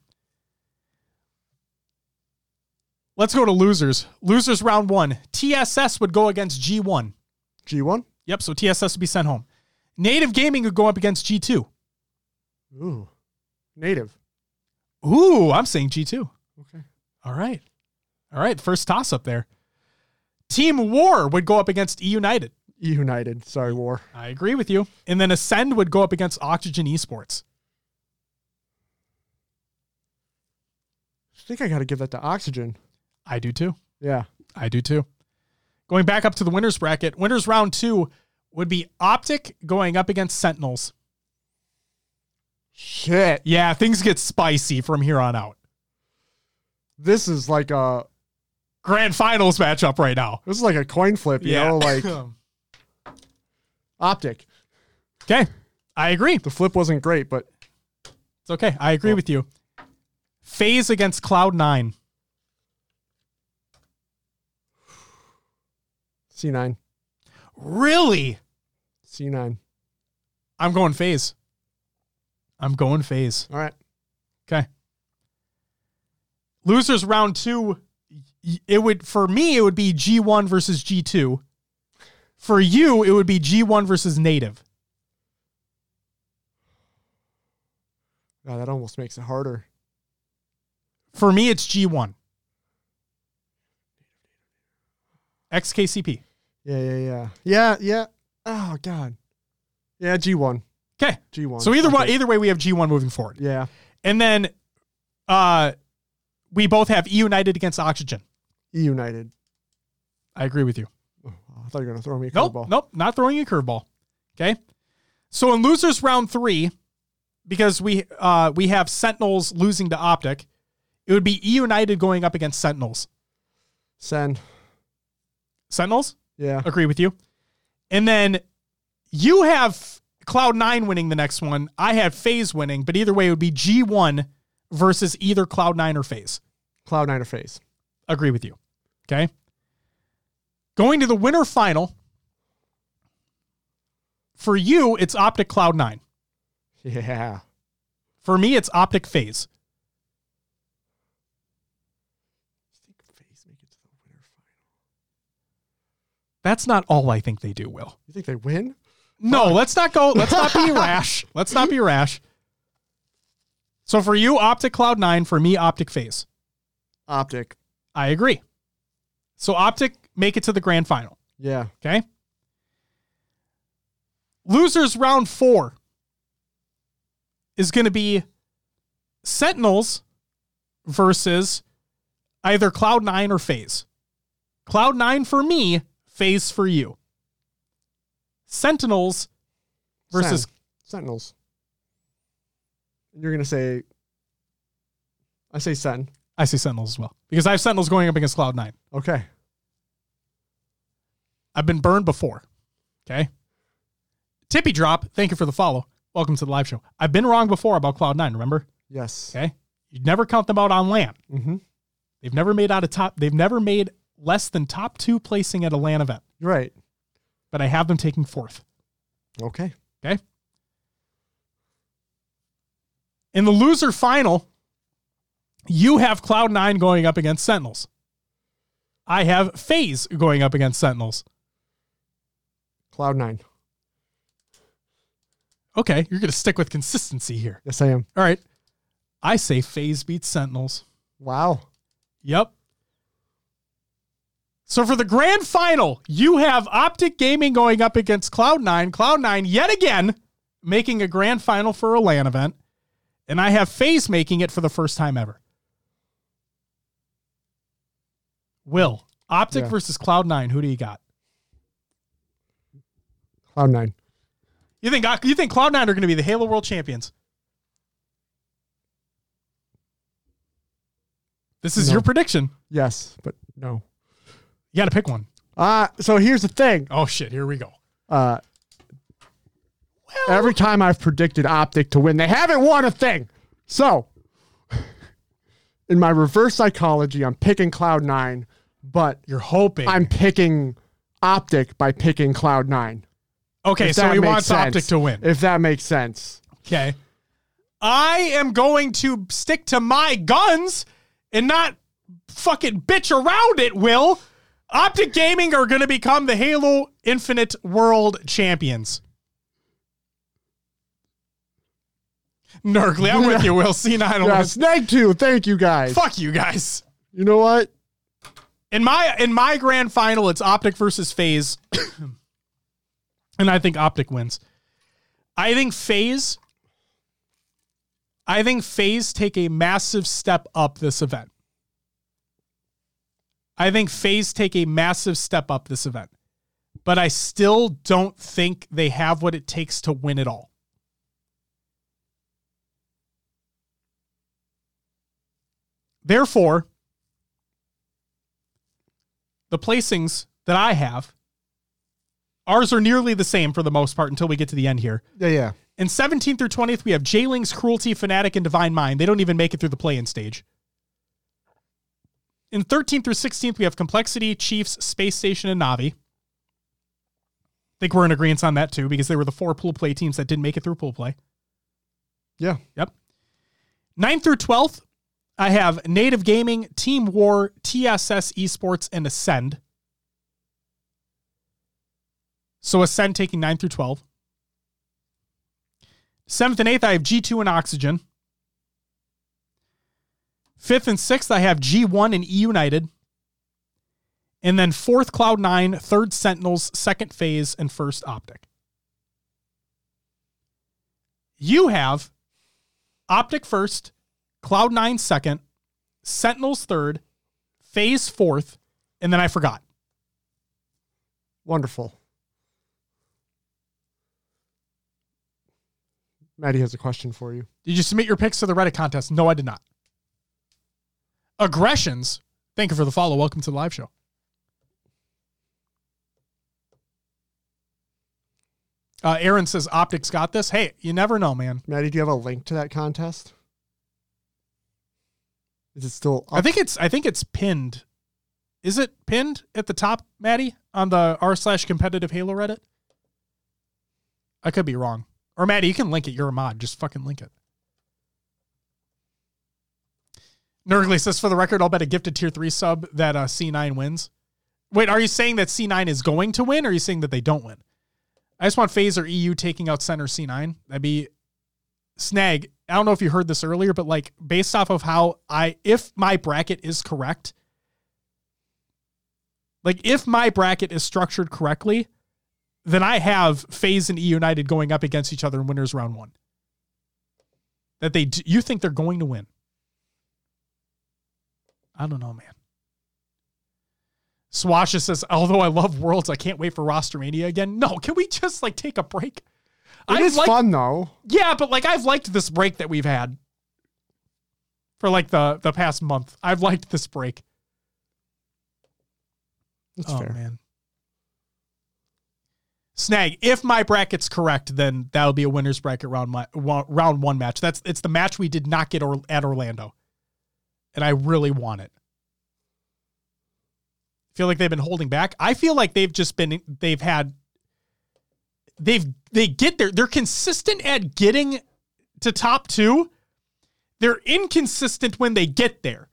Let's go to losers. Losers round one. TSS would go against G1. G1. Yep, so TSS would be sent home. Native Gaming would go up against G2. Ooh. Native. Ooh, I'm saying G2. Okay. All right. All right, first toss up there. Team War would go up against E United. United. Sorry, War. I agree with you. And then Ascend would go up against Oxygen Esports. I think I got to give that to Oxygen. I do too. Yeah. I do too. Going back up to the winners bracket, winners round two would be Optic going up against Sentinels. Shit. Yeah, things get spicy from here on out. This is like a Grand finals matchup right now. this is like a coin flip, you know, like optic. okay. I agree. The flip wasn't great, but It's okay. I agree with you. FaZe against Cloud9. C9. Really? C9. I'm going FaZe. I'm going FaZe. All right. Okay. Losers round two, it would for me it would be G1 versus G2. For you, it would be G1 versus Native. That almost makes it harder. For me, it's G1. XKCP. Yeah, yeah, yeah. Yeah, yeah. Oh god. Yeah, G1. Okay. G1. So either way, either way, we have G1 moving forward. Yeah. And then uh we both have E United against Oxygen. E United. I agree with you. I thought you were gonna throw me a Nope, curveball. nope, not throwing a curveball. Okay. So in losers round three, because we uh we have Sentinels losing to Optic, it would be E United going up against Sentinels. Send. Sentinels? Yeah. Agree with you. And then you have Cloud Nine winning the next one. I have FaZe winning, but either way, it would be G1 versus either Cloud Nine or FaZe. Cloud nine or FaZe. Agree with you. Okay. Going to the winner final. For you, it's Optic Cloud 9. Yeah. For me, it's Optic FaZe. Think FaZe make it to the winner final. That's not all I think they do, Will. You think they win? No, let's not go. Let's not be rash. Let's not be rash. So for you, Optic Cloud 9. For me, Optic FaZe. Optic. I agree. So Optic make it to the grand final. Yeah. Okay. Losers round four is going to be Sentinels versus either Cloud9 or FaZe. Cloud9 for me, FaZe for you. Sentinels versus Sen- Sentinels. You're gonna say I say Sen. I say Sentinels as well because I have Sentinels going up against Cloud9. Okay. I've been burned before. Okay. Tippy drop. Thank you for the follow. Welcome to the live show. I've been wrong before about Cloud9, remember? Yes. Okay. You never count them out on LAN. Mm-hmm. They've never made out of top. They've never made less than top two placing at a LAN event, right. but I have them taking fourth. Okay. Okay. In the loser final, you have Cloud9 going up against Sentinels. I have FaZe going up against Sentinels. Cloud nine. Okay, you're going to stick with consistency here. Yes, I am. All right. I say FaZe beats Sentinels. Wow. Yep. So for the grand final, you have Optic Gaming going up against Cloud9. Cloud9 yet again making a grand final for a LAN event. And I have FaZe making it for the first time ever. Will, Optic Yeah. versus Cloud9, who do you got? Cloud nine. You think you think Cloud9 are going to be the Halo World Champions? This is No. your prediction. Yes, but no. You got to pick one. Uh so here's the thing. Oh shit, here we go. Uh every time I've predicted Optic to win, they haven't won a thing. So in my reverse psychology, I'm picking Cloud nine, but You're hoping. I'm picking Optic by picking Cloud nine. Okay, If so he wants Optic to win. If that makes sense. Okay. I am going to stick to my guns and not fucking bitch around it, Will. Optic Gaming are going to become the Halo Infinite World Champions. Nurgly, I'm with you, Will. C9 Yeah, yeah, Snake 2, thank you guys. Fuck you guys. You know what? In my in my grand final, it's Optic versus FaZe. and I think Optic wins. I think FaZe I think FaZe take a massive step up this event. I think FaZe take a massive step up this event. But I still don't think they have what it takes to win it all. Therefore, the placings that I have, ours are nearly the same for the most part until we get to the end here. Yeah, yeah. In 17th through 20th, we have J-Ling's Cruelty, Fnatic, and Divine Mind. They don't even make it through the play-in stage. In 13th through 16th, we have Complexity, Chiefs, Space Station, and Navi. I think we're in agreement on that too, because they were the four pool play teams that didn't make it through pool play. Yeah. Yep. 9th through 12th, I have Native Gaming, Team War, TSS Esports, and Ascend. So Ascend taking 9 through 12. 7th and 8th, I have G2 and Oxygen. 5th and 6th, I have G1 and E United. And then 4th, Cloud9, 3rd, Sentinels, 2nd, FaZe, and 1st, Optic. You have Optic first, Cloud9 second, Sentinels third, FaZe fourth, and then I forgot. Wonderful. Maddie has a question for you. Did you submit your picks to the Reddit contest? No, I did not. Aggressions. Thank you for the follow. Welcome to the live show. Uh, Aaron says Optics got this. Hey, you never know, man. Maddie, do you have a link to that contest? Is it still up? I think it's I think it's pinned. Is it pinned at the top, Maddie, on the r slash competitive Halo Reddit? I could be wrong. Or Maddie, you can link it. You're a mod. Just fucking link it. Nurgly says, for the record, I'll bet a gifted tier three sub that uh, C9 wins. Wait, are you saying that C9 is going to win, or are you saying that they don't win? I just want FaZe or EU taking out center C9. That'd be snag. I don't know if you heard this earlier, but like based off of how I, if my bracket is correct, like if my bracket is structured correctly, then I have FaZe and E United going up against each other in winners round one. That they, d- you think they're going to win? I don't know, man. Swasha says, although I love Worlds, I can't wait for Rostermania again. No, can we just like take a break? It is like, fun though. yeah, but like I've liked this break that we've had for like the the past month. I've liked this break. That's oh fair. man. Snag, if my bracket's correct, then that'll be a winner's bracket round my, round one match. That's it's the match we did not get or, at Orlando, and I really want it. Feel like they've been holding back. I feel like they've just been they've had they've they get there. They're consistent at getting to top two. They're inconsistent when they get there.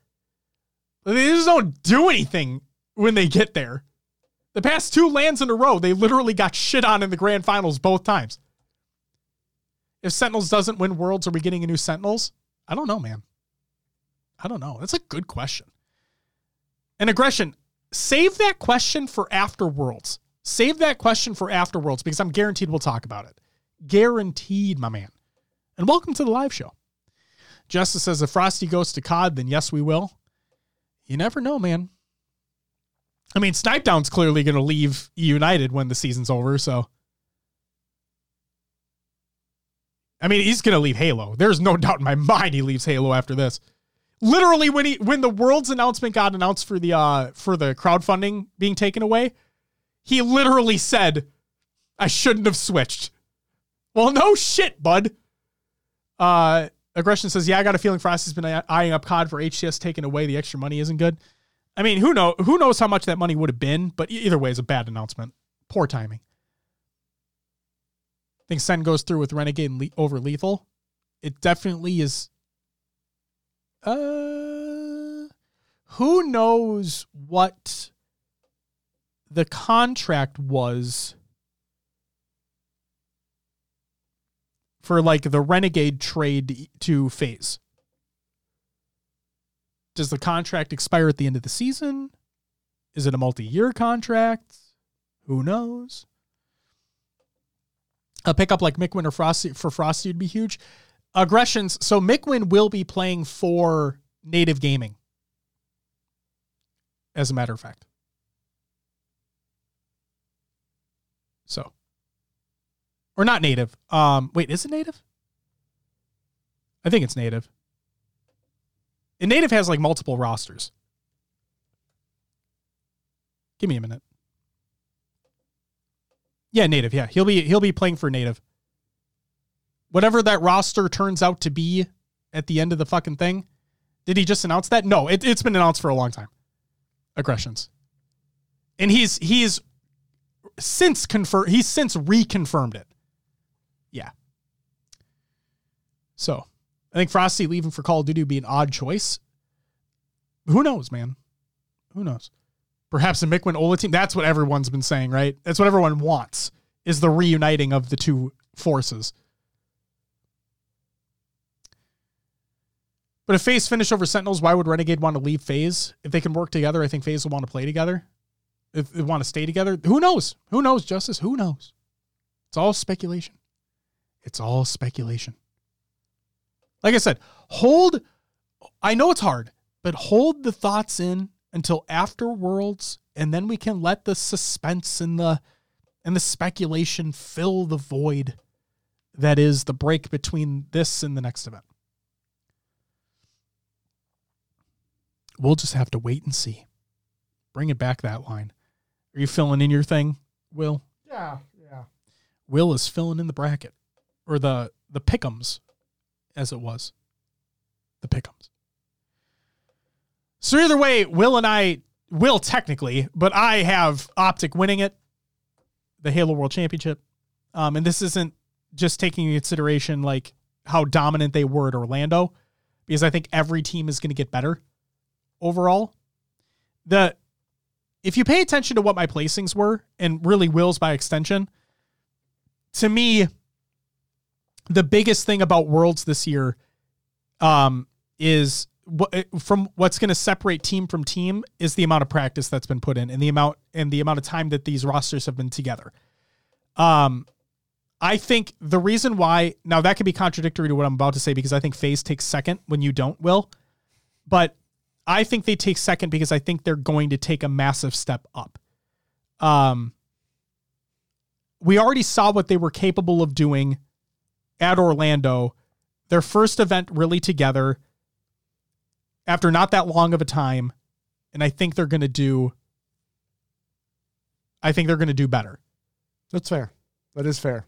They just don't do anything when they get there. The past two LANs in a row, they literally got shit on in the grand finals both times. If Sentinels doesn't win Worlds, are we getting a new Sentinels? I don't know, man. I don't know. That's a good question. And aggression, save that question for after Worlds. Save that question for after Worlds because I'm guaranteed we'll talk about it. Guaranteed, my man. And welcome to the live show. Justice says if Frosty goes to COD, then yes, we will. You never know, man. I mean, Snipedown's clearly going to leave United when the season's over, so. I mean, he's going to leave Halo. There's no doubt in my mind he leaves Halo after this. Literally, when he when the world's announcement got announced for the uh for the crowdfunding being taken away, he literally said, "I shouldn't have switched." Well, no shit, bud. Uh, aggression says, "Yeah, I got a feeling Frosty's been eyeing up COD for HCS taking away. The extra money isn't good." I mean, who know who knows how much that money would have been, but either way, is a bad announcement. Poor timing. I think Sen goes through with Renegade le- over Lethal. It definitely is. Uh, who knows what the contract was for like the Renegade trade to FaZe? Does the contract expire at the end of the season? Is it a multi-year contract? Who knows? A pickup like Mikwen or Frosty for Frosty would be huge. Aggressions. So Mikwen will be playing for Native Gaming. As a matter of fact. So. Or not native. Um, wait, is it native? I think it's native. And native has like multiple rosters. Give me a minute. Yeah, native. Yeah, he'll be he'll be playing for native. Whatever that roster turns out to be at the end of the fucking thing. Did he just announce that? No, it, it's been announced for a long time. Aggressions, and he's he's since confirmed. He's since reconfirmed it. Yeah. So, I think Frosty leaving for Call of Duty would be an odd choice. Who knows, man? Who knows? Perhaps a Mikwen Ola team. That's what everyone's been saying, right? That's what everyone wants is the reuniting of the two forces. But if FaZe finish over Sentinels, why would Renegade want to leave FaZe? If they can work together, I think FaZe will want to play together. If they want to stay together, who knows? Who knows, Justice? Who knows? It's all speculation. It's all speculation. Like I said, hold. I know it's hard, but hold the thoughts in until after Worlds, and then we can let the suspense and the and the speculation fill the void that is the break between this and the next event. We'll just have to wait and see. Bring it back that line. Are you filling in your thing, Will? Yeah, yeah. Will is filling in the bracket or the the pickums as it was. The pickums. So either way, Will and I will technically, but I have Optic winning it, the Halo World Championship. Um, and this isn't just taking into consideration like how dominant they were at Orlando, because I think every team is going to get better overall. The if you pay attention to what my placings were, and really Will's by extension, to me, the biggest thing about Worlds this year um, is what from what's going to separate team from team is the amount of practice that's been put in and the amount and the amount of time that these rosters have been together. Um, I think the reason why now that could be contradictory to what I'm about to say because I think FaZe takes second when you don't will, but I think they take second because I think they're going to take a massive step up. Um, we already saw what they were capable of doing at Orlando, their first event really together after not that long of a time. And I think they're going to do, I think they're going to do better. That's fair. That is fair.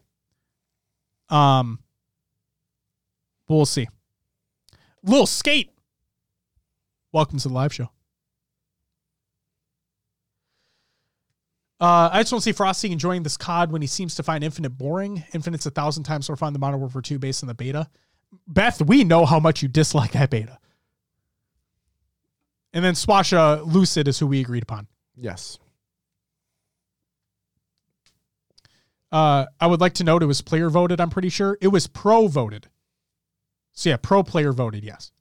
Um, but we'll see. Little skate. Welcome to the live show. Uh, I just want to see Frosty enjoying this COD when he seems to find Infinite boring. Infinite's a thousand times more fun than Modern Warfare 2 based on the beta. Beth, we know how much you dislike that beta. And then Swasha Lucid is who we agreed upon. Yes. Uh, I would like to note it was player voted, I'm pretty sure. It was pro voted. So yeah, pro player voted, yes.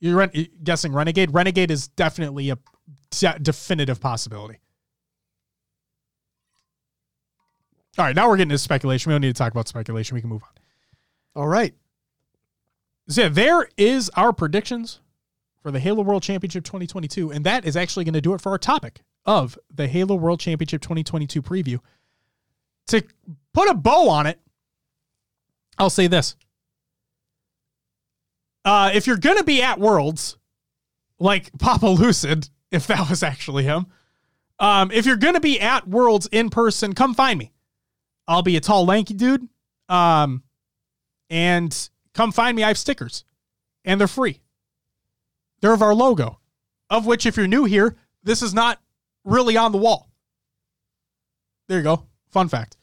You're re- guessing Renegade. Renegade is definitely a de- definitive possibility. All right, now we're getting into speculation. We don't need to talk about speculation. We can move on. All right. So yeah, there is our predictions for the Halo World Championship 2022, and that is actually going to do it for our topic of the Halo World Championship 2022 preview. To put a bow on it, I'll say this. Uh, if you're going to be at Worlds, like Papa Lucid, if that was actually him, um, if you're to be at Worlds in person, come find me. I'll be a tall, lanky dude. Um, and come find me. I have stickers, and they're free. They're of our logo, of which, if you're new here, this is not really on the wall. There you go. Fun fact.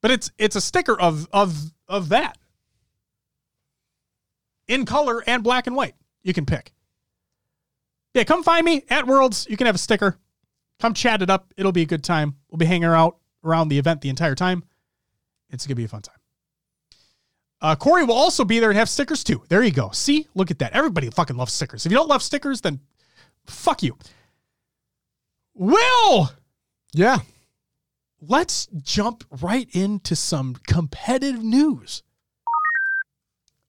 But it's it's a sticker of of of that in color and black and white. You can pick. Yeah, come find me at Worlds. You can have a sticker. Come chat it up. It'll be a good time. We'll be hanging out around the event the entire time. It's gonna be a fun time. Uh, Corey will also be there and have stickers too. There you go. See, look at that. Everybody fucking loves stickers. If you don't love stickers, then fuck you. Will, Yeah. let's jump right into some competitive news.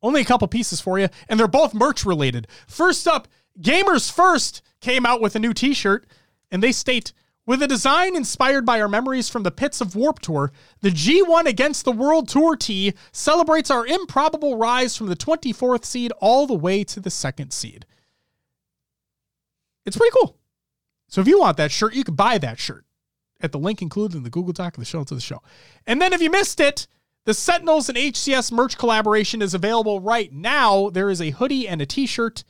Only a couple pieces for you, and they're both merch related. First up, Gamers First came out with a new t shirt, and they state, with a design inspired by our memories from the pits of Warp Tour, the G1 Against the World Tour T celebrates our improbable rise from the 24th seed all the way to the second seed. It's pretty cool. So if you want that shirt, you can buy that shirt at the link included in the Google Doc of the show of the show. And then if you missed it, the Sentinels and HCS merch collaboration is available right now. There is a hoodie and a t-shirt,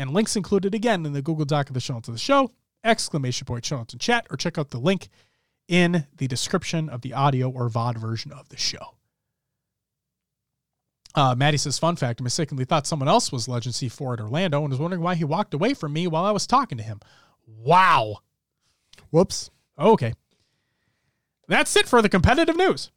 and links included again in the Google Doc of the show notes of the show. Exclamation point show notes in chat, or check out the link in the description of the audio or VOD version of the show. Uh, Maddie says, fun fact, I mistakenly thought someone else was Legend C4 at Orlando and was wondering why he walked away from me while I was talking to him. Wow. Whoops. Okay. That's it for the competitive news.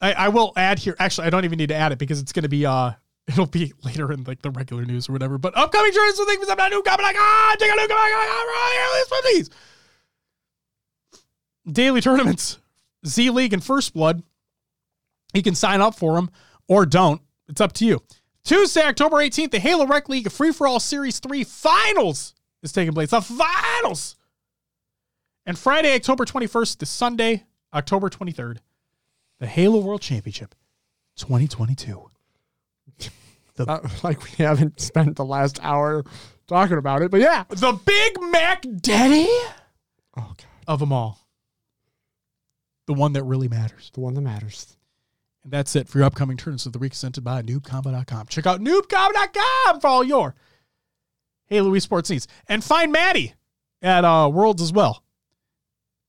I, I will add here. Actually, I don't even need to add it because it's going to be uh, it'll be later in like the regular news or whatever. But upcoming trends with things I'm not new coming like ah, take a new coming like ah, these. Daily tournaments, Z League and First Blood. You can sign up for them or don't. It's up to you. Tuesday, October 18th, the Halo Rec League Free for All Series 3 Finals is taking place. The finals. And Friday, October 21st to Sunday, October 23rd, the Halo World Championship 2022. Uh, like we haven't spent the last hour talking about it, but yeah. The Big Mac Daddy Oh god, of them all. The one that really matters. the one that matters. And that's it for your upcoming tournaments of the week presented by noobcombo.com. Check out noobcombo.com for all your Halo sports needs. And find Maddie at uh, Worlds as well.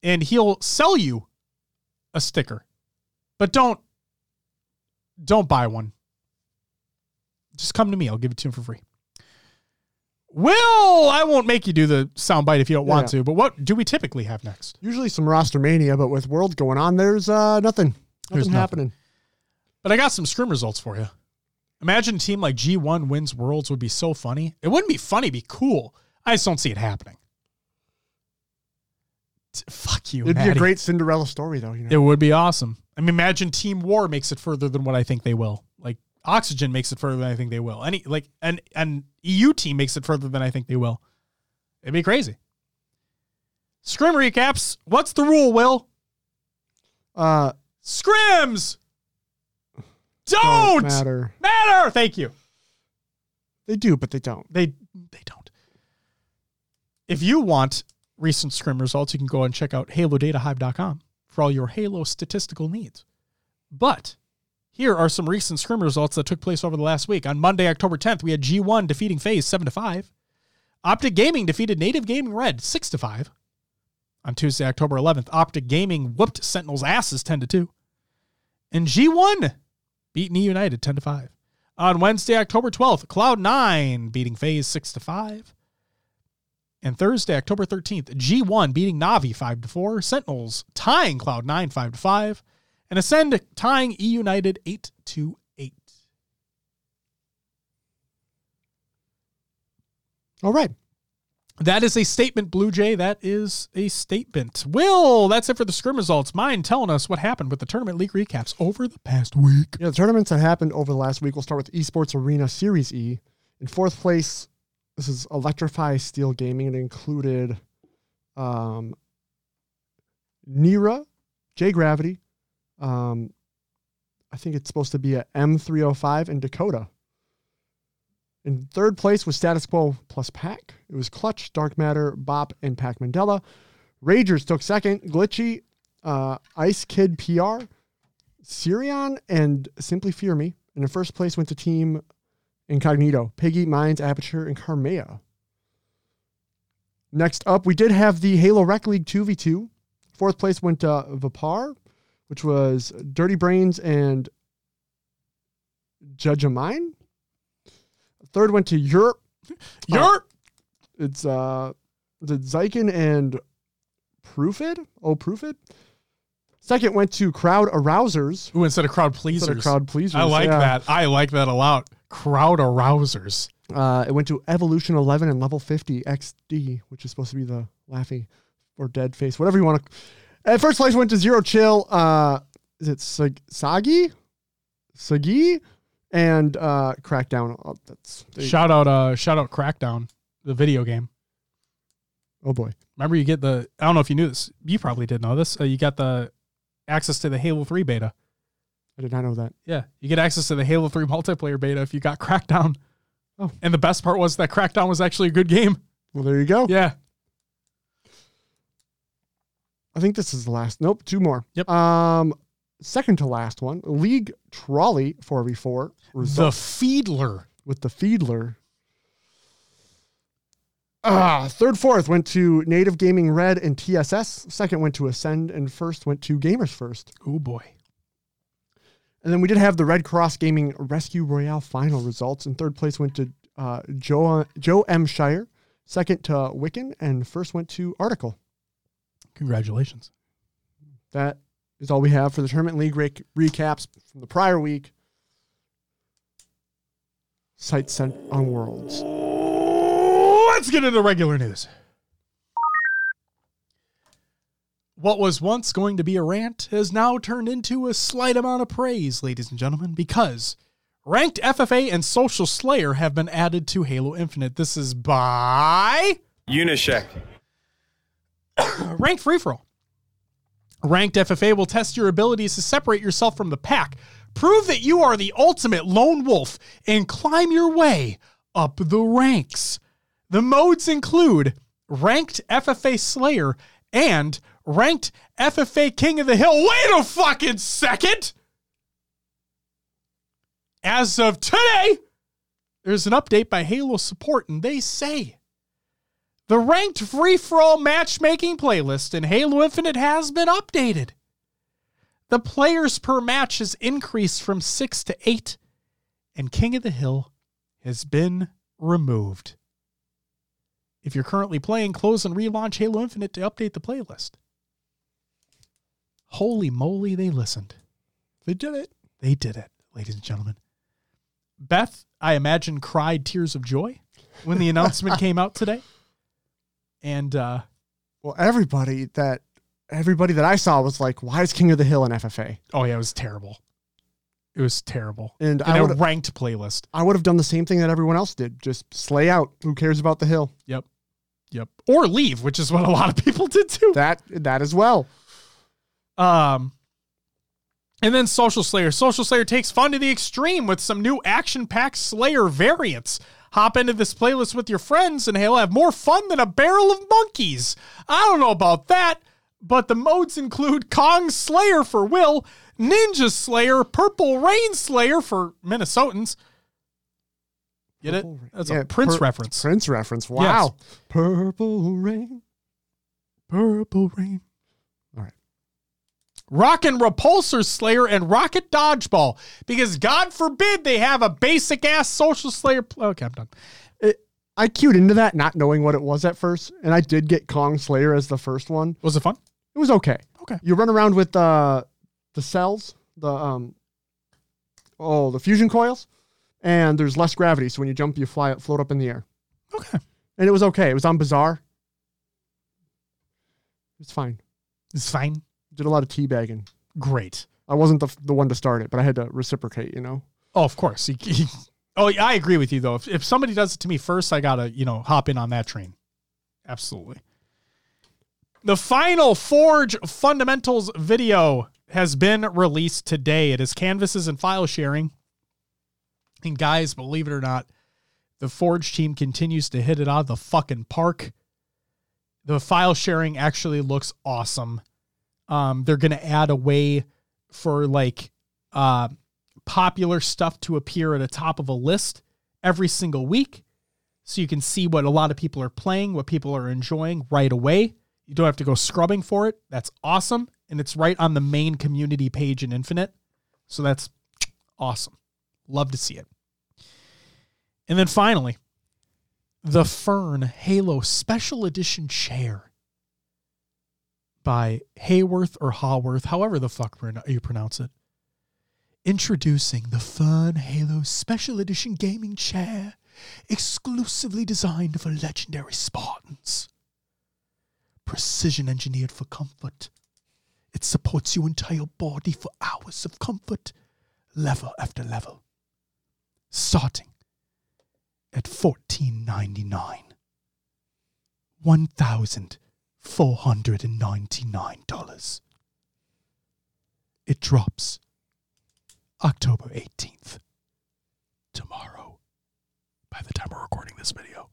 And he'll sell you a sticker. But don't don't buy one. Just come to me. I'll give it to him for free. Will, I won't make you do the soundbite if you don't want Yeah. to, but what do we typically have next? Usually some roster mania, but with Worlds going on, there's uh nothing. There's Nothing nothing. happening. But I got some scrim results for you. Imagine a team like G1 wins Worlds would be so funny. It wouldn't be funny, it'd be cool. I just don't see it happening. T- Fuck you, It'd be a great Cinderella story, though. You know, It would be awesome. I mean, imagine Team War makes it further than what I think they will. Oxygen makes it further than I think they will. Any like an an EU team makes it further than I think they will. It'd be crazy. Scrim recaps. What's the rule, Will? uh, Scrims don't don't, matter. matter. Thank you. They do, but they don't. They they don't. If you want recent scrim results, you can go and check out halodatahive.com for all your Halo statistical needs. But here are some recent scrim results that took place over the last week. On Monday, October 10th, we had G1 defeating FaZe 7 to 5. Optic Gaming defeated Native Gaming Red 6 to 5. On Tuesday, October 11th, Optic Gaming whooped Sentinel's asses 10 to 2. And G1 beat eUnited 10 to 5. On Wednesday, October 12th, Cloud9 beating FaZe 6 to 5. And Thursday, October 13th, G1 beating Navi 5 to 4, Sentinels tying Cloud9 5 to 5, and Ascend tying E United 8 to 8. All right. That is a statement, Blue Jay. That is a statement. Will, that's it for the scrim results. Mind telling us what happened with the tournament league recaps over the past week. Yeah, the tournaments that happened over the last week. We'll start with Esports Arena Series E. In fourth place, this is Electrify Steel Gaming. It included um, Nira, J Gravity. Um, I think it's supposed to be a M305 in Dakota. In third place was Status Quo plus Pack. It was Clutch, Dark Matter, Bop, and Pac Mandela. Ragers took second. Glitchy, uh, Ice Kid PR, Sirion, and Simply Fear Me. And in first place went to Team Incognito, Piggy, Minds, Aperture, and Carmea. Next up, we did have the Halo Rec League 2v2. Fourth place went to Vapar, which was Dirty Brains and Judge of Mine. Third went to Europe. Europe. It's uh the Zykin and Proofid. Oh, Proofid. Second went to Crowd Arousers. Ooh, instead of crowd pleasers. Instead of Crowd Pleasers. I like yeah. that. I like that a lot. Crowd arousers. Uh, it went to Evolution 11 and Level 50 XD, which is supposed to be the Laffy or Dead Face, whatever you want to. At first place went to Zero Chill. Uh, is it Sag- Sagi? Sagi? And uh, Crackdown. Oh, that's they- Shout out, uh, shout out, Crackdown, the video game. oh boy. Remember, you get the. I don't know if you knew this. You probably did know this. Uh, you got the access to the Halo Three beta. I did not know that. Yeah, you get access to the Halo 3 multiplayer beta if you got Crackdown. Oh. And the best part was that Crackdown was actually a good game. Well, there you go. Yeah. I think this is the last. Nope, two more. Yep. Um, second to last one, League Trolli 4v4 The result Feedler. with the Feedler. Ah, third, fourth went to Native Gaming Red and TSS. Second went to Ascend, and first went to Gamers First. Oh boy. And then we did have the Red Cross Gaming Rescue Royale final results. And third place went to uh, Joe Joe M Shire. Second to Wiccan, and first went to Article. Congratulations. That is all we have for the tournament league rec- recaps from the prior week. Sight sent on Worlds. Let's get into regular news. What was once going to be a rant has now turned into a slight amount of praise, ladies and gentlemen, because ranked FFA and Social Slayer have been added to Halo Infinite. This is by Unyshek. Ranked Free For All. Ranked FFA will test your abilities to separate yourself from the pack, prove that you are the ultimate lone wolf, and climb your way up the ranks. The modes include Ranked FFA Slayer and Ranked FFA King of the Hill. Wait a fucking second! As of today, there's an update by Halo Support, and they say the ranked free for all matchmaking playlist in Halo Infinite has been updated. The players per match has increased from six to eight, and King of the Hill has been removed. If you're currently playing, close and relaunch Halo Infinite to update the playlist. Holy moly, they listened. They did it. They did it, ladies and gentlemen. Beth, I imagine, cried tears of joy when the announcement came out today. And uh, Well, everybody that everybody that I saw was like, "Why is King of the Hill an FFA?" oh yeah, it was terrible. It was terrible. And In I a would ranked playlist. I would have done the same thing that everyone else did. Just slay out. Who cares about the hill? Yep. Yep. Or leave, which is what a lot of people did too. That that as well. Um, and then Social Slayer. Social Slayer takes fun to the extreme with some new action packed Slayer variants. Hop into this playlist with your friends and he'll have more fun than a barrel of monkeys. I don't know about that, but the modes include Kong Slayer for Will, Ninja Slayer, Purple Rain Slayer for Minnesotans. Get it? That's Yeah, a Prince Pur- reference. Prince reference. Wow. Purple rain. Purple Rain. Rockin' Repulsor Slayer and Rocket Dodgeball. Because God forbid they have a basic ass social slayer. Pl- okay, I'm done. I queued into that not knowing what it was at first, and I did get Kong Slayer as the first one. Was it fun? It was okay. Okay. You run around with uh, the cells, the um, oh, the fusion coils, and there's less gravity. So when you jump, you fly, float up in the air. Okay. and it was okay. It was on Bazaar. It's fine. It's fine. Did a lot of teabagging. Great. I wasn't the the one to start it, but I had to reciprocate. You know. Oh, of course. Oh, yeah, I agree with you though. If, if somebody does it to me first, I gotta you know hop in on that train. Absolutely. The final Forge Fundamentals video has been released today. It is canvases and file sharing. And guys, believe it or not, the Forge team continues to hit it out of the fucking park. The file sharing actually looks awesome. Um, they're gonna add a way for like uh popular stuff to appear at the top of a list every single week so you can see what a lot of people are playing, what people are enjoying right away. You don't have to go scrubbing for it. That's awesome. And it's right on the main community page in Infinite. So that's awesome. Love to see it. And then finally, the Fern Halo Special Edition chair by Hayworth or Haworth, however the fuck you pronounce it. Introducing the Fern Halo Special Edition gaming chair, exclusively designed for legendary Spartans. Precision engineered for comfort. It supports your entire body for hours of comfort, level after level. Starting at fourteen ninety nine. One thousand four hundred and ninety nine dollars. It drops October 18th. Tomorrow. By the time we're recording this video.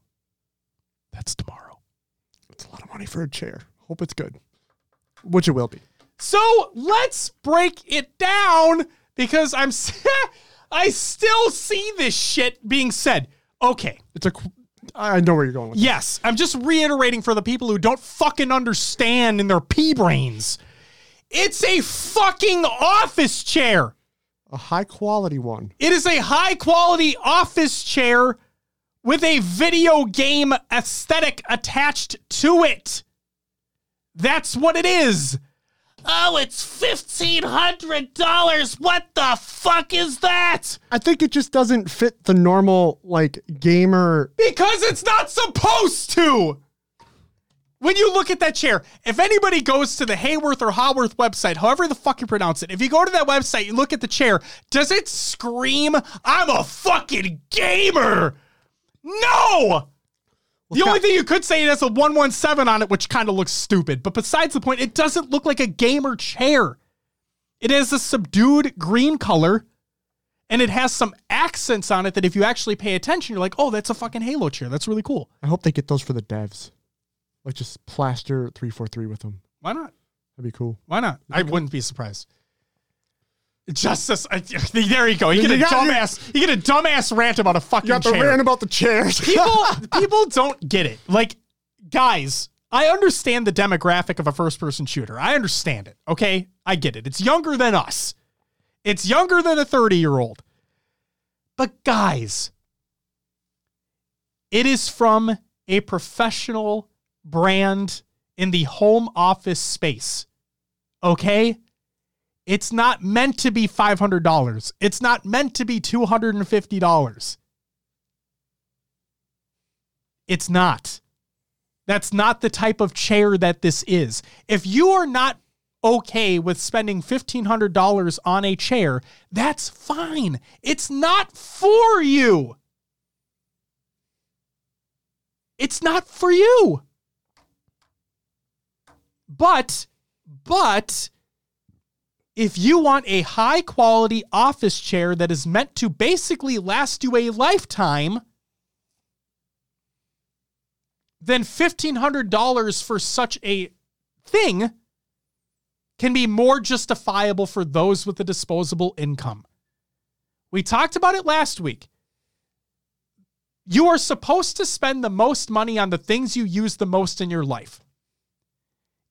That's tomorrow. It's a lot of money for a chair. Hope it's good, which it will be. So let's break it down because I'm I still see this shit being said. Okay. It's a. I know where you're going with. this. Yes, I'm just reiterating for the people who don't fucking understand in their pea brains. It's a fucking office chair. A high quality one. It is a high quality office chair with a video game aesthetic attached to it. That's what it is. Oh, it's $1,500. What the fuck is that? I think it just doesn't fit the normal like gamer. Because it's not supposed to. When you look at that chair, if anybody goes to the Hayworth or Haworth website, however the fuck you pronounce it, if you go to that website, you look at the chair, does it scream, I'm a fucking gamer? No! The only thing you could say it has a 117 on it, which kind of looks stupid. But besides the point, it doesn't look like a gamer chair. It has a subdued green color, and it has some accents on it that if you actually pay attention, you're like, oh, that's a fucking Halo chair. That's really cool. I hope they get those for the devs. Like just plaster three four three with them. Why not? That'd be cool. Why not? I wouldn't be surprised. Justice. I, there you go. You get a got- dumbass. You get a dumbass rant about a fucking You got the chair. rant about the chairs. people people don't get it. Like, guys, I understand the demographic of a first person shooter. I understand it. Okay, I get it. It's younger than us. It's younger than a thirty year old. But guys, it is from a professional brand in the home office space. Okay. It's not meant to be $500. It's not meant to be $250. It's not. That's not the type of chair that this is. If you are not okay with spending $1,500 on a chair, that's fine. It's not for you. It's not for you. But, but, if you want a high quality office chair that is meant to basically last you a lifetime, then $1,500 for such a thing can be more justifiable for those with a disposable income. We talked about it last week. You are supposed to spend the most money on the things you use the most in your life.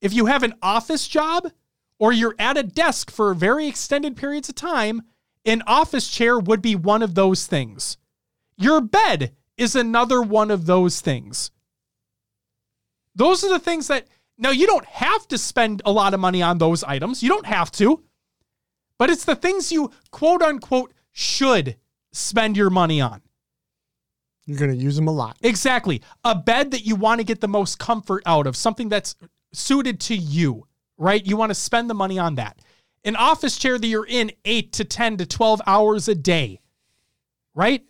If you have an office job or you're at a desk for very extended periods of time, an office chair would be one of those things. Your bed is another one of those things. Those are the things that, now you don't have to spend a lot of money on those items. You don't have to. But it's the things you quote unquote should spend your money on. You're going to use them a lot. Exactly. A bed that you want to get the most comfort out of, something that's suited to you, right? You want to spend the money on that. An office chair that you're in 8 to 10 to 12 hours a day, right?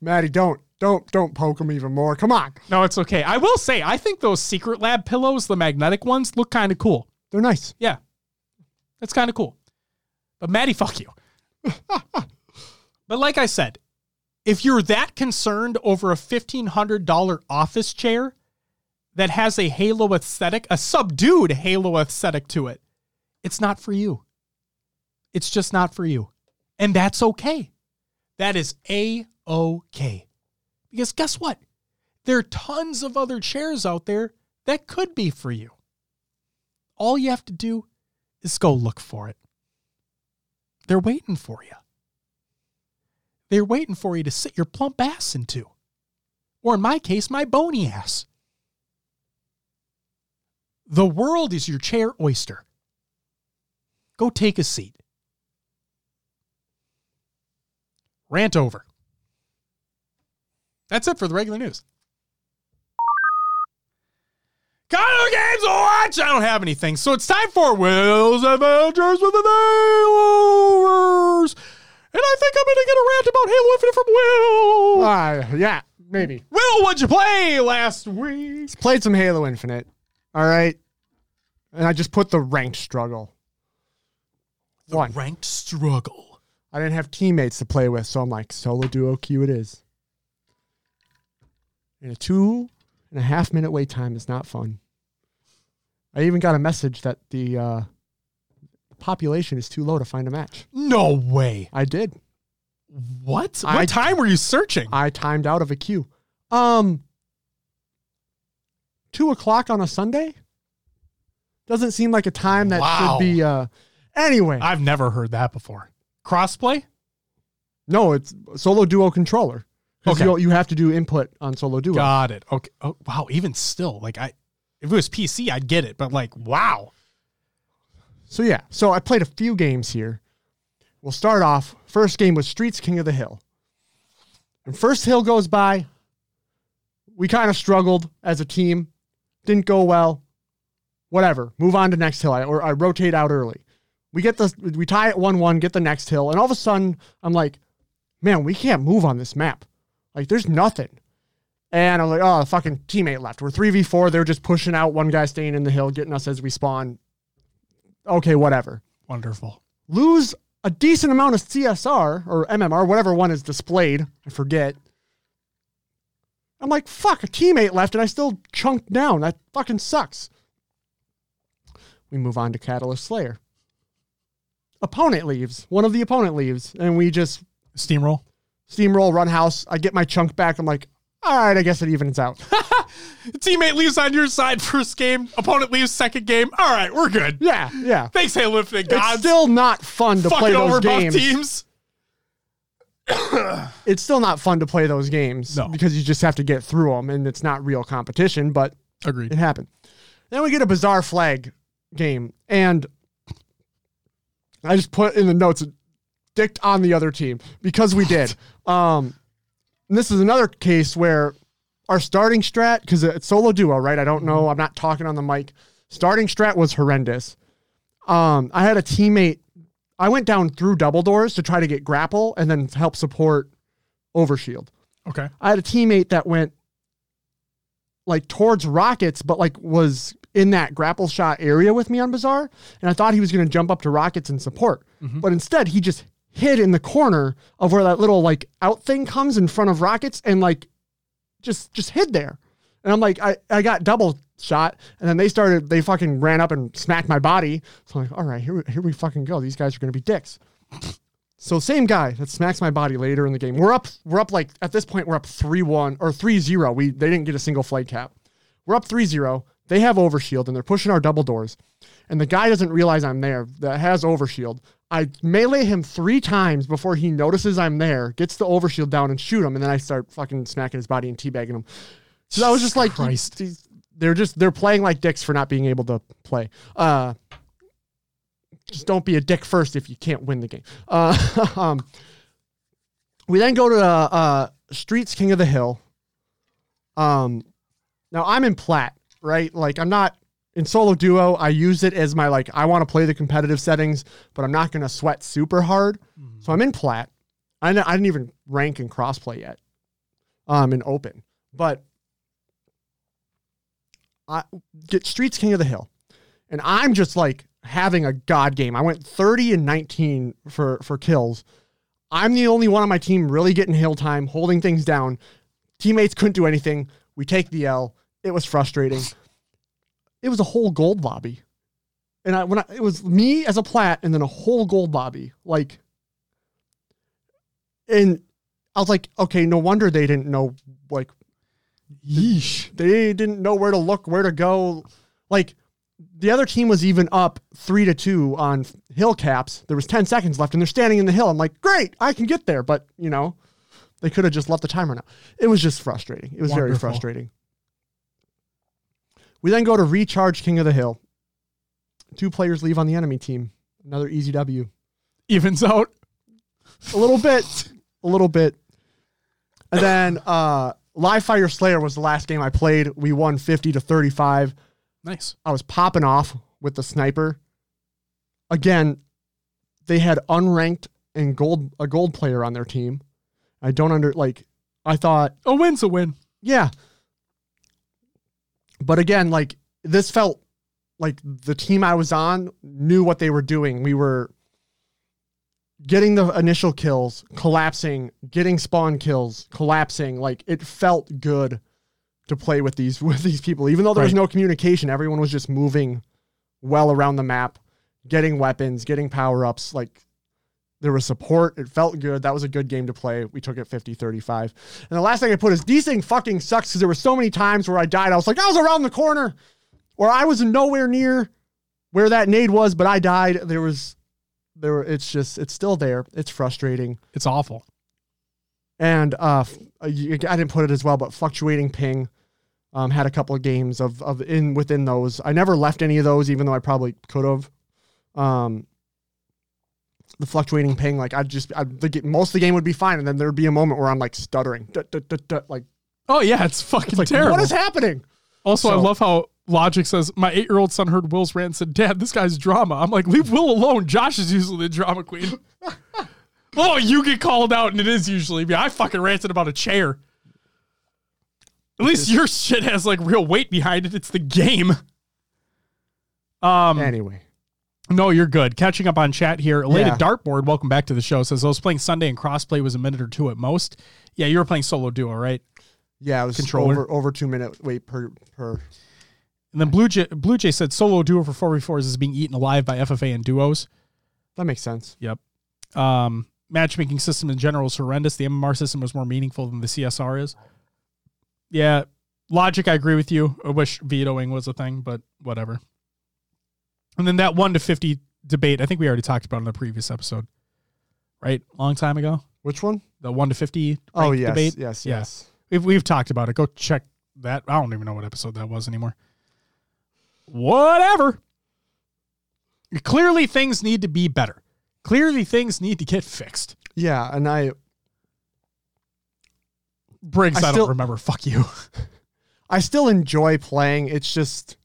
Maddie, don't don't don't poke them even more. Come on. No, it's okay. I will say, I think those Secret Lab pillows, the magnetic ones, look kind of cool. They're nice. Yeah. That's kind of cool. But Maddie, fuck you. but like I said, if you're that concerned over a $1,500 office chair that has a halo aesthetic, a subdued halo aesthetic to it, it's not for you. It's just not for you. And that's okay. That is a okay. Because guess what? There are tons of other chairs out there that could be for you. All you have to do is go look for it. They're waiting for you. They're waiting for you to sit your plump ass into. Or in my case, my bony ass. The world is your chair oyster. Go take a seat. Rant over. That's it for the regular news. Kind of games to watch. I don't have anything, so it's time for Will's Adventures with the Nailers. And I think I'm gonna get a rant about Halo Infinite from Will. Uh, yeah, maybe. Will, what'd you play last week? Played some Halo Infinite. All right. And I just put the ranked struggle. One. Ranked struggle. I didn't have teammates to play with, so I'm like, solo duo queue it is. And a two and a half minute wait time is not fun. I even got a message that the uh, population is too low to find a match. No way. I did. What? What I- time were you searching? I timed out of a queue. Um, two o'clock on a Sunday doesn't seem like a time that Wow. should be. Uh, anyway, I've never heard that before. Crossplay? no, it's solo duo controller. Okay. you, you have to do input on solo duo. Got it. Okay. Oh, wow. Even still, like I, if it was PC, I'd get it. But like, wow. So yeah, so I played a few games here. We'll start off. First game was Streets King of the Hill. And first hill goes by. We kind of struggled as a team. Didn't go well. Whatever. Move on to next hill. I, or I rotate out early. We get the we tie at one one. Get the next hill, and all of a sudden I'm like, man, we can't move on this map. Like there's nothing. And I'm like, oh, a fucking teammate left. We're three v four. They're just pushing out. One guy staying in the hill, getting us as we spawn. Okay, whatever Wonderful. lose a decent amount of CSR or MMR, whatever one is displayed. I forget. I'm like, fuck, a teammate left and I still chunked down. That fucking sucks. We move on to Catalyst Slayer. Opponent leaves. One of the opponent leaves. And we just Steamroll. steamroll, run house. I get my chunk back. I'm like, all right, I guess it evens out. Teammate leaves on your side first game. Opponent leaves second game. All right, we're good. yeah, yeah. Thanks, Halo Infinite It's gods. still not fun to play fucking those over both games. teams. it's still not fun to play those games No. because you just have to get through them and it's not real competition, but Agreed. it happened. Then we get a Bazaar flag game and I just put in the notes dicked on the other team because we did. Um this is another case where our starting strat cuz it's solo duo, right? I don't know, I'm not talking on the mic. Starting strat was horrendous. Um I had a teammate I went down through double doors to try to get grapple and then help support overshield. Okay. I had a teammate that went like towards rockets, but like was in that grapple shot area with me on Bazaar. And I thought he was going to jump up to rockets and support. Mm-hmm. But instead, he just hid in the corner of where that little like out thing comes in front of rockets and like just just hid there. And I'm like, I, I got double shot. And then they started, they fucking ran up and smacked my body. So I'm like, all right, here, we- here we fucking go. These guys are going to be dicks. So same guy that smacks my body later in the game. We're up. We're up like at this point we're up three one or three zero. We they didn't get a single flight cap. We're up 3-0. They have overshield and they're pushing our double doors. And the guy doesn't realize I'm there that has overshield. I melee him three times before he notices I'm there, gets the overshield down and shoot him, and then I start fucking smacking his body and teabagging him. So I was just like, Christ. these- they're just they're playing like dicks for not being able to play. Uh, just don't be a dick first if you can't win the game. Uh, um, we then go to uh, uh, Streets King of the Hill. Um, now I'm in plat, right? Like I'm not in solo duo. I use it as my like I want to play the competitive settings, but I'm not gonna sweat super hard. So I'm in plat. I, I didn't even rank in crossplay yet. Um, in open, but I get Streets King of the Hill, and I'm just like having a god game. I went 30 and 19 for for kills. I'm the only one on my team really getting hill time, holding things down. Teammates couldn't do anything. We take the L. It was frustrating. It was a whole gold lobby. And I when I, it was me as a plat and then a whole gold lobby. Like and I was like, okay, no wonder they didn't know like Yeesh. they didn't know where to look, where to go. Like the other team was even up three to two on hill caps. There was 10 seconds left and they're standing in the hill. I'm like, great, I can get there. But, you know, they could have just left the timer now. It was just frustrating. It was very frustrating. We then go to recharge King of the Hill. Two players leave on the enemy team. Another easy W. Evens out. A little bit. A little bit. And then uh Live Fire Slayer was the last game I played. We won 50 to 35. Nice. I was popping off with the sniper. Again, they had unranked and gold a gold player on their team. I don't under like I thought, A win's a win. yeah. But again, like this felt like the team I was on knew what they were doing. We were getting the initial kills, collapsing, getting spawn kills, collapsing. Like it felt good to play with these with these people. Even though there was Right. no communication, everyone was just moving well around the map, getting weapons, getting power-ups, like there was support. It felt good. That was a good game to play. We took it 50 35. And the last thing I put is desync fucking sucks because there were so many times where I died. I was like, I was around the corner or I was nowhere near where that nade was, but I died. There was, there were, it's just, it's still there. It's frustrating. It's awful. And uh, f- uh, I didn't put it as well, but fluctuating ping. Um, had a couple of games of of in within those. I never left any of those, even though I probably could have. Um, the fluctuating ping, like I'd just, I'd, the, most of the game would be fine, and then there'd be a moment where I'm like stuttering, dut, dut, dut, like, Oh yeah, it's fucking like terrible. what is happening? also, I love how Logic says my eight-year-old son heard Will's rant and said, "Dad, this guy's drama." I'm like, leave Will alone. Josh is usually the drama queen. oh, you get called out, and it is usually me. I fucking ranted about a chair. At least your shit has like real weight behind it. It's the game. Um, Anyway, No, you're good. Catching up on chat here. Elated Yeah. Dartboard, welcome back to the show. Says I was playing Sunday and crossplay was a minute or two at most. Yeah, you were playing solo duo, right? yeah, it was Controller. over over two minute wait per per. And then Blue Jay, Blue Jay said solo duo for 4v4s is being eaten alive by FFA and duos. That makes sense. Yep. Um, matchmaking system in general is horrendous. The MMR system was more meaningful than the CSR is. Yeah, logic. I agree with you. I wish vetoing was a thing, but whatever. And then that one to fifty debate. I think we already talked about in the previous episode, right? Long time ago. Which one? The one to fifty. Oh yes, debate. yes, Yeah. yes. We've we've talked about it. Go check that. I don't even know what episode that was anymore. Whatever. Clearly, things need to be better. Clearly, things need to get fixed. Yeah, and I Briggs, I, I don't remember. Fuck you. I still enjoy playing. It's just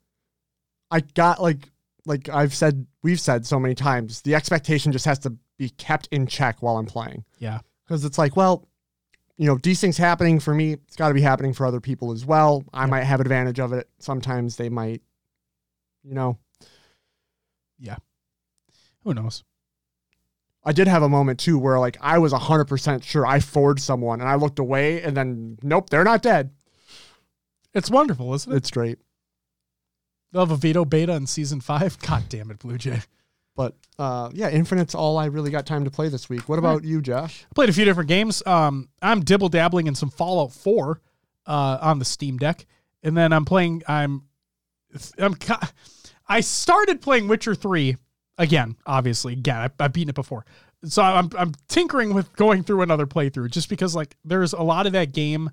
I got like like I've said we've said so many times, the expectation just has to be kept in check while I'm playing. Yeah. Cuz it's like, well, you know, these things happening for me, it's got to be happening for other people as well. I Yep. might have advantage of it. Sometimes they might you know, yeah. Who knows? I did have a moment too where like I was 100% sure I forged someone and I looked away and then nope, they're not dead. It's wonderful, isn't it? It's great. They'll have a veto beta in season five. God damn it, Blue Jay. But uh, yeah, Infinite's all I really got time to play this week. What about you, Josh? I played a few different games. Um, I'm dibble dabbling in some Fallout 4 uh, on the Steam Deck, and then I'm playing. I'm, I'm. I started playing Witcher 3 again. Obviously, again, I, I've beaten it before, so I'm I'm tinkering with going through another playthrough just because like there's a lot of that game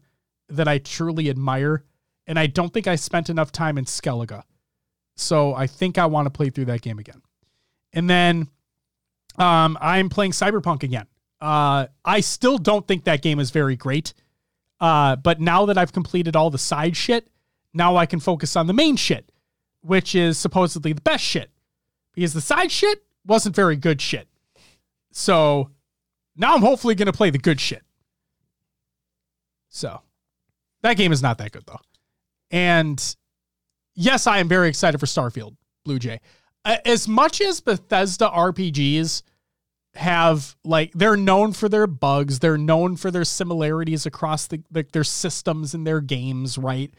that I truly admire, and I don't think I spent enough time in Skellige, so I think I want to play through that game again, and then um, I'm playing Cyberpunk again. Uh, I still don't think that game is very great. Uh, but now that I've completed all the side shit, now I can focus on the main shit, which is supposedly the best shit. Because the side shit wasn't very good shit. So now I'm hopefully going to play the good shit. So that game is not that good though. And yes, I am very excited for Starfield Blue Jay. As much as Bethesda RPGs have like they're known for their bugs, they're known for their similarities across the like their systems and their games, right?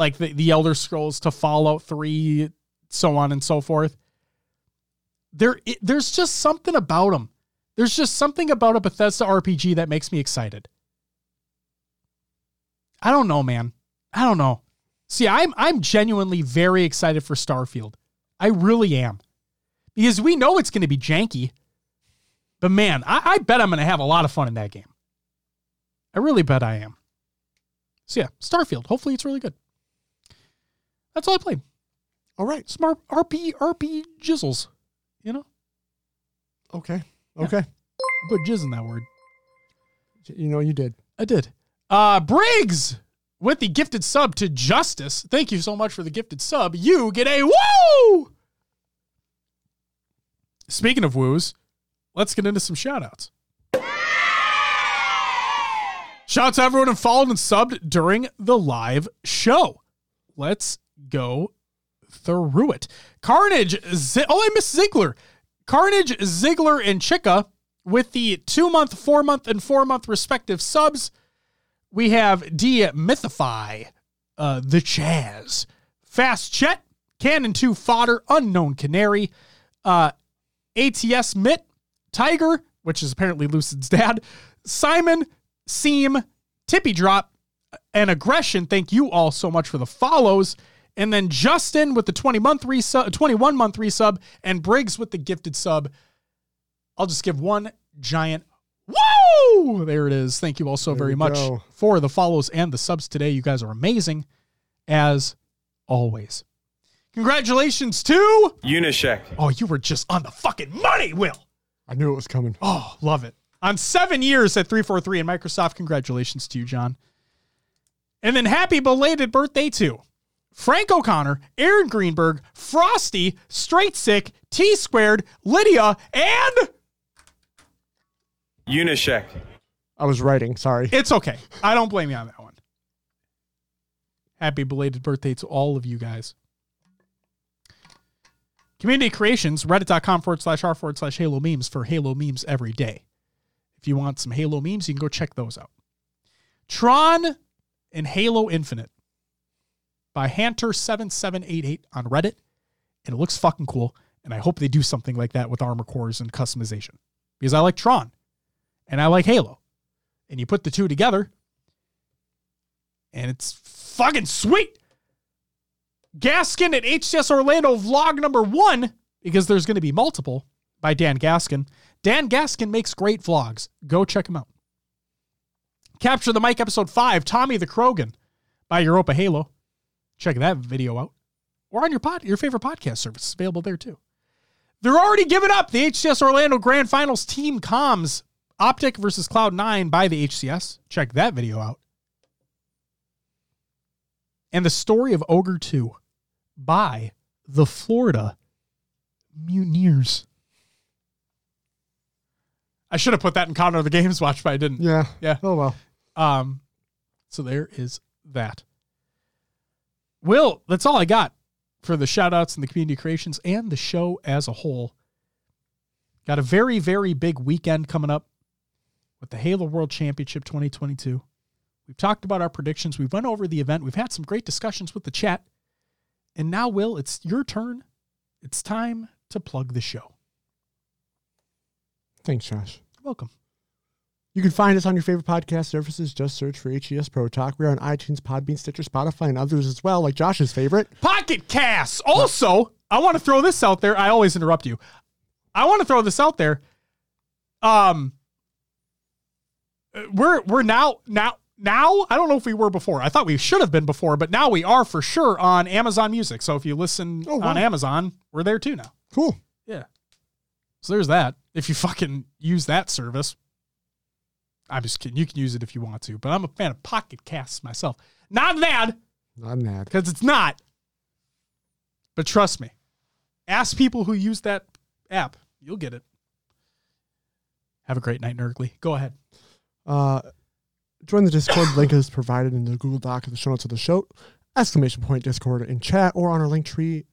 Like the, the Elder Scrolls to Fallout 3, so on and so forth. There it, there's just something about them. There's just something about a Bethesda RPG that makes me excited. I don't know, man. I don't know. See, I'm I'm genuinely very excited for Starfield. I really am. Because we know it's going to be janky. But man, I, I bet I'm going to have a lot of fun in that game. I really bet I am. So yeah, Starfield. Hopefully it's really good. That's all I played. All right. Smart RP RP jizzles. You know? Okay. Okay. Put jizz in that word. You know you did. I did. Uh Briggs with the gifted sub to Justice. Thank you so much for the gifted sub. You get a woo! Speaking of woos, let's get into some shout outs. Shout out to everyone who followed and subbed during the live show. Let's go through it. Carnage, Z- oh, I missed Ziggler. Carnage, Ziggler, and Chica with the two month, four month, and four month respective subs. We have Demythify, uh, The Chaz, Fast Chet, Cannon 2 Fodder, Unknown Canary, uh, ATS Mitt, Tiger, which is apparently Lucid's dad, Simon, Seam, Tippy Drop, and Aggression. Thank you all so much for the follows. And then Justin with the 20 month resub, 21 month resub, and Briggs with the gifted sub. I'll just give one giant woo! There it is. Thank you all so There very much go. for the follows and the subs today. You guys are amazing, as always. Congratulations to. Unyshek. Oh, you were just on the fucking money, Will. I knew it was coming. Oh, love it. On seven years at 343 and Microsoft, congratulations to you, John. And then happy belated birthday to Frank O'Connor, Aaron Greenberg, Frosty, Straight Sick, T Squared, Lydia, and Unyshek. I was writing. Sorry. it's okay. I don't blame you on that one. Happy belated birthday to all of you guys. Community creations, reddit.com forward slash r forward slash Halo memes for Halo memes every day. If you want some Halo memes, you can go check those out. Tron and Halo Infinite by Hanter7788 on Reddit. And it looks fucking cool. And I hope they do something like that with armor cores and customization. Because I like Tron and I like Halo. And you put the two together, and it's fucking sweet. Gaskin at HCS Orlando vlog number one, because there's going to be multiple by Dan Gaskin. Dan Gaskin makes great vlogs. Go check him out. Capture the Mic episode five, Tommy the Krogan by Europa Halo. Check that video out. Or on your pod, your favorite podcast service. It's available there too. They're already giving up the HCS Orlando Grand Finals team comms Optic versus Cloud9 by the HCS. Check that video out. And the story of Ogre 2 by the Florida Mutineers. I should have put that in Counter of the Games Watch, but I didn't. Yeah. Yeah. Oh well. Um, so there is that. Will, that's all I got for the shout outs and the community creations and the show as a whole. Got a very, very big weekend coming up with the Halo World Championship 2022. We've talked about our predictions. We've went over the event. We've had some great discussions with the chat. And now, Will, it's your turn. It's time to plug the show. Thanks, Josh. Welcome. You can find us on your favorite podcast services. Just search for HCS Pro Talk. We're on iTunes, Podbean, Stitcher, Spotify, and others as well, like Josh's favorite. Pocket Casts. Also, I want to throw this out there. I always interrupt you. I want to throw this out there. Um, we're we're now now now. I don't know if we were before. I thought we should have been before, but now we are for sure on Amazon Music. So if you listen Oh, wow. on Amazon, we're there too now. Cool. Yeah. So there's that. If you fucking use that service, I'm just kidding. You can use it if you want to, but I'm a fan of Pocket Casts myself. Not an ad, Not an ad. because it's not. But trust me, ask people who use that app. You'll get it. Have a great night, Nerdly. Go ahead. Uh, join the Discord. link is provided in the Google Doc in the show notes of the show. Exclamation point Discord in chat or on our link tree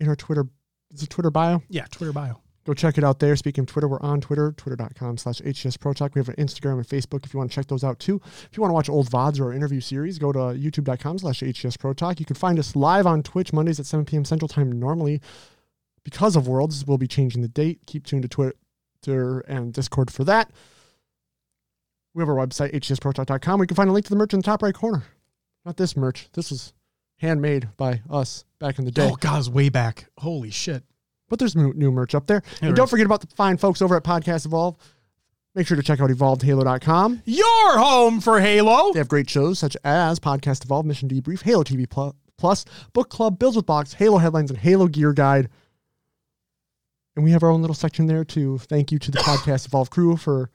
in our Twitter. Is it Twitter bio? Yeah, Twitter bio. Go check it out there. Speaking of Twitter, we're on Twitter, twitter.com slash HCS Pro Talk. We have an Instagram and Facebook if you want to check those out too. If you want to watch old VODs or our interview series, go to youtube.com slash HCS Pro Talk. You can find us live on Twitch Mondays at 7 p.m. Central Time normally. Because of Worlds, we'll be changing the date. Keep tuned to Twitter and Discord for that. We have our website, hcsprotalk.com. We can find a link to the merch in the top right corner. Not this merch. This was handmade by us back in the day. Oh, God, way back. Holy shit. But there's new new merch up there. And don't forget about the fine folks over at Podcast Evolve. Make sure to check out evolvedhalo.com. Your home for Halo. They have great shows such as Podcast Evolve, Mission Debrief, Halo TV Plus, Book Club, Builds with Box, Halo Headlines, and Halo Gear Guide. And we have our own little section there too. Thank you to the Podcast Evolve crew for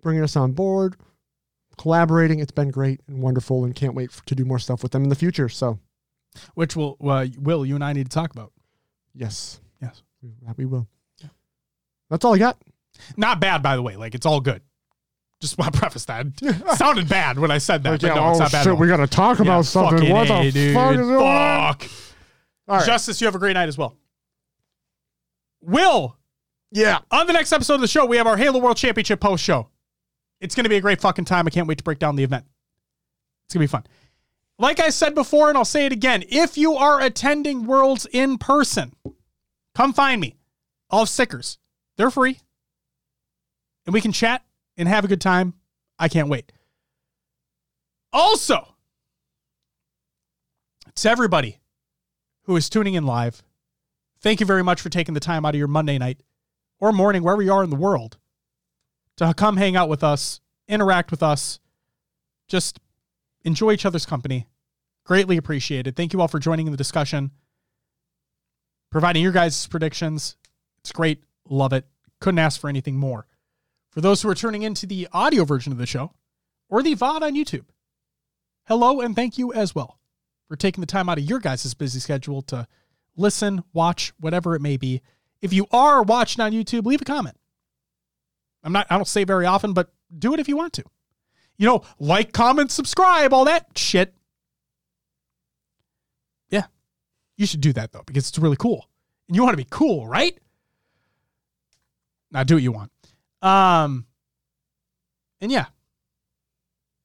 bringing us on board, collaborating. It's been great and wonderful, and can't wait f- to do more stuff with them in the future. So, Which will, uh, Will, you and I need to talk about. Yes, Yes. we, we will. Yeah. That's all I got. Not bad, by the way. Like, it's all good. Just want to preface that. sounded bad when I said that. Like, but yeah, no, it's oh, not bad. shit, we got to talk Yeah, about something. What A, the dude. fuck is? Fuck. All right. Justice, you have a great night as well. Will, yeah. on the next episode of the show, we have our Halo World Championship post show. It's going to be a great fucking time. I can't wait to break down the event. It's going to be fun. Like I said before, and I'll say it again if you are attending Worlds in person, come find me. I'll have stickers. They're free. And we can chat and have a good time. I can't wait. Also, to everybody who is tuning in live, thank you very much for taking the time out of your Monday night or morning, wherever you are in the world, to come hang out with us, interact with us, just enjoy each other's company. Greatly appreciated. Thank you all for joining in the discussion, providing your guys' predictions. It's great. Love it. Couldn't ask for anything more. For those who are tuning into the audio version of the show or the VOD on YouTube, hello and thank you as well for taking the time out of your guys' busy schedule to listen, watch, whatever it may be. If you are watching on YouTube, leave a comment. I'm not I don't say very often, but do it if you want to. You know, like, comment, subscribe, all that shit. Yeah. You should do that though, because it's really cool. And you want to be cool, right? Now do what you want. Um and yeah.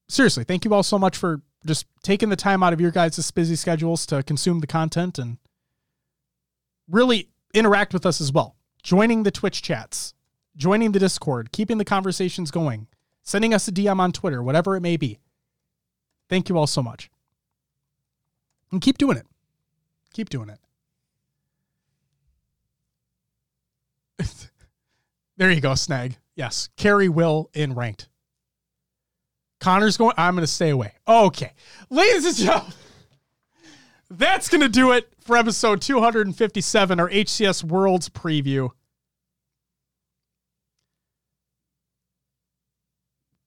Seriously, thank you all so much for just taking the time out of your guys' busy schedules to consume the content and really interact with us as well. Joining the Twitch chats, joining the Discord, keeping the conversations going, sending us a DM on Twitter, whatever it may be. Thank you all so much. And keep doing it. Keep doing it. there you go, Snag. Yes. Carry Will in ranked. Connor's going, I'm going to stay away. Okay. Ladies and gentlemen, that's going to do it for episode 257, our HCS Worlds preview.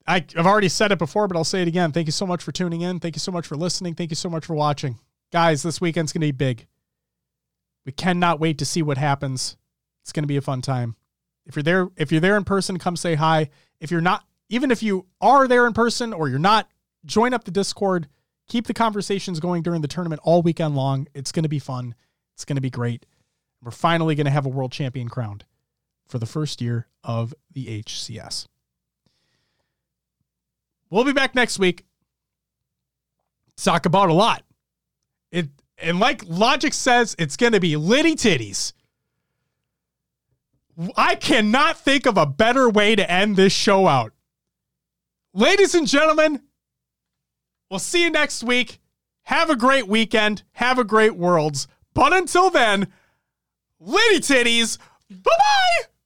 I, I've already said it before, but I'll say it again. Thank you so much for tuning in. Thank you so much for listening. Thank you so much for watching. Guys, this weekend's going to be big. We cannot wait to see what happens. It's going to be a fun time. If you're there, if you're there in person, come say hi. If you're not, even if you are there in person or you're not, join up the Discord. Keep the conversations going during the tournament all weekend long. It's going to be fun. It's going to be great. We're finally going to have a world champion crowned for the first year of the HCS. We'll be back next week. Talk about a lot. It and like logic says, it's going to be litty titties. I cannot think of a better way to end this show out. Ladies and gentlemen, we'll see you next week. Have a great weekend. Have a great worlds. But until then, litty titties. Bye bye.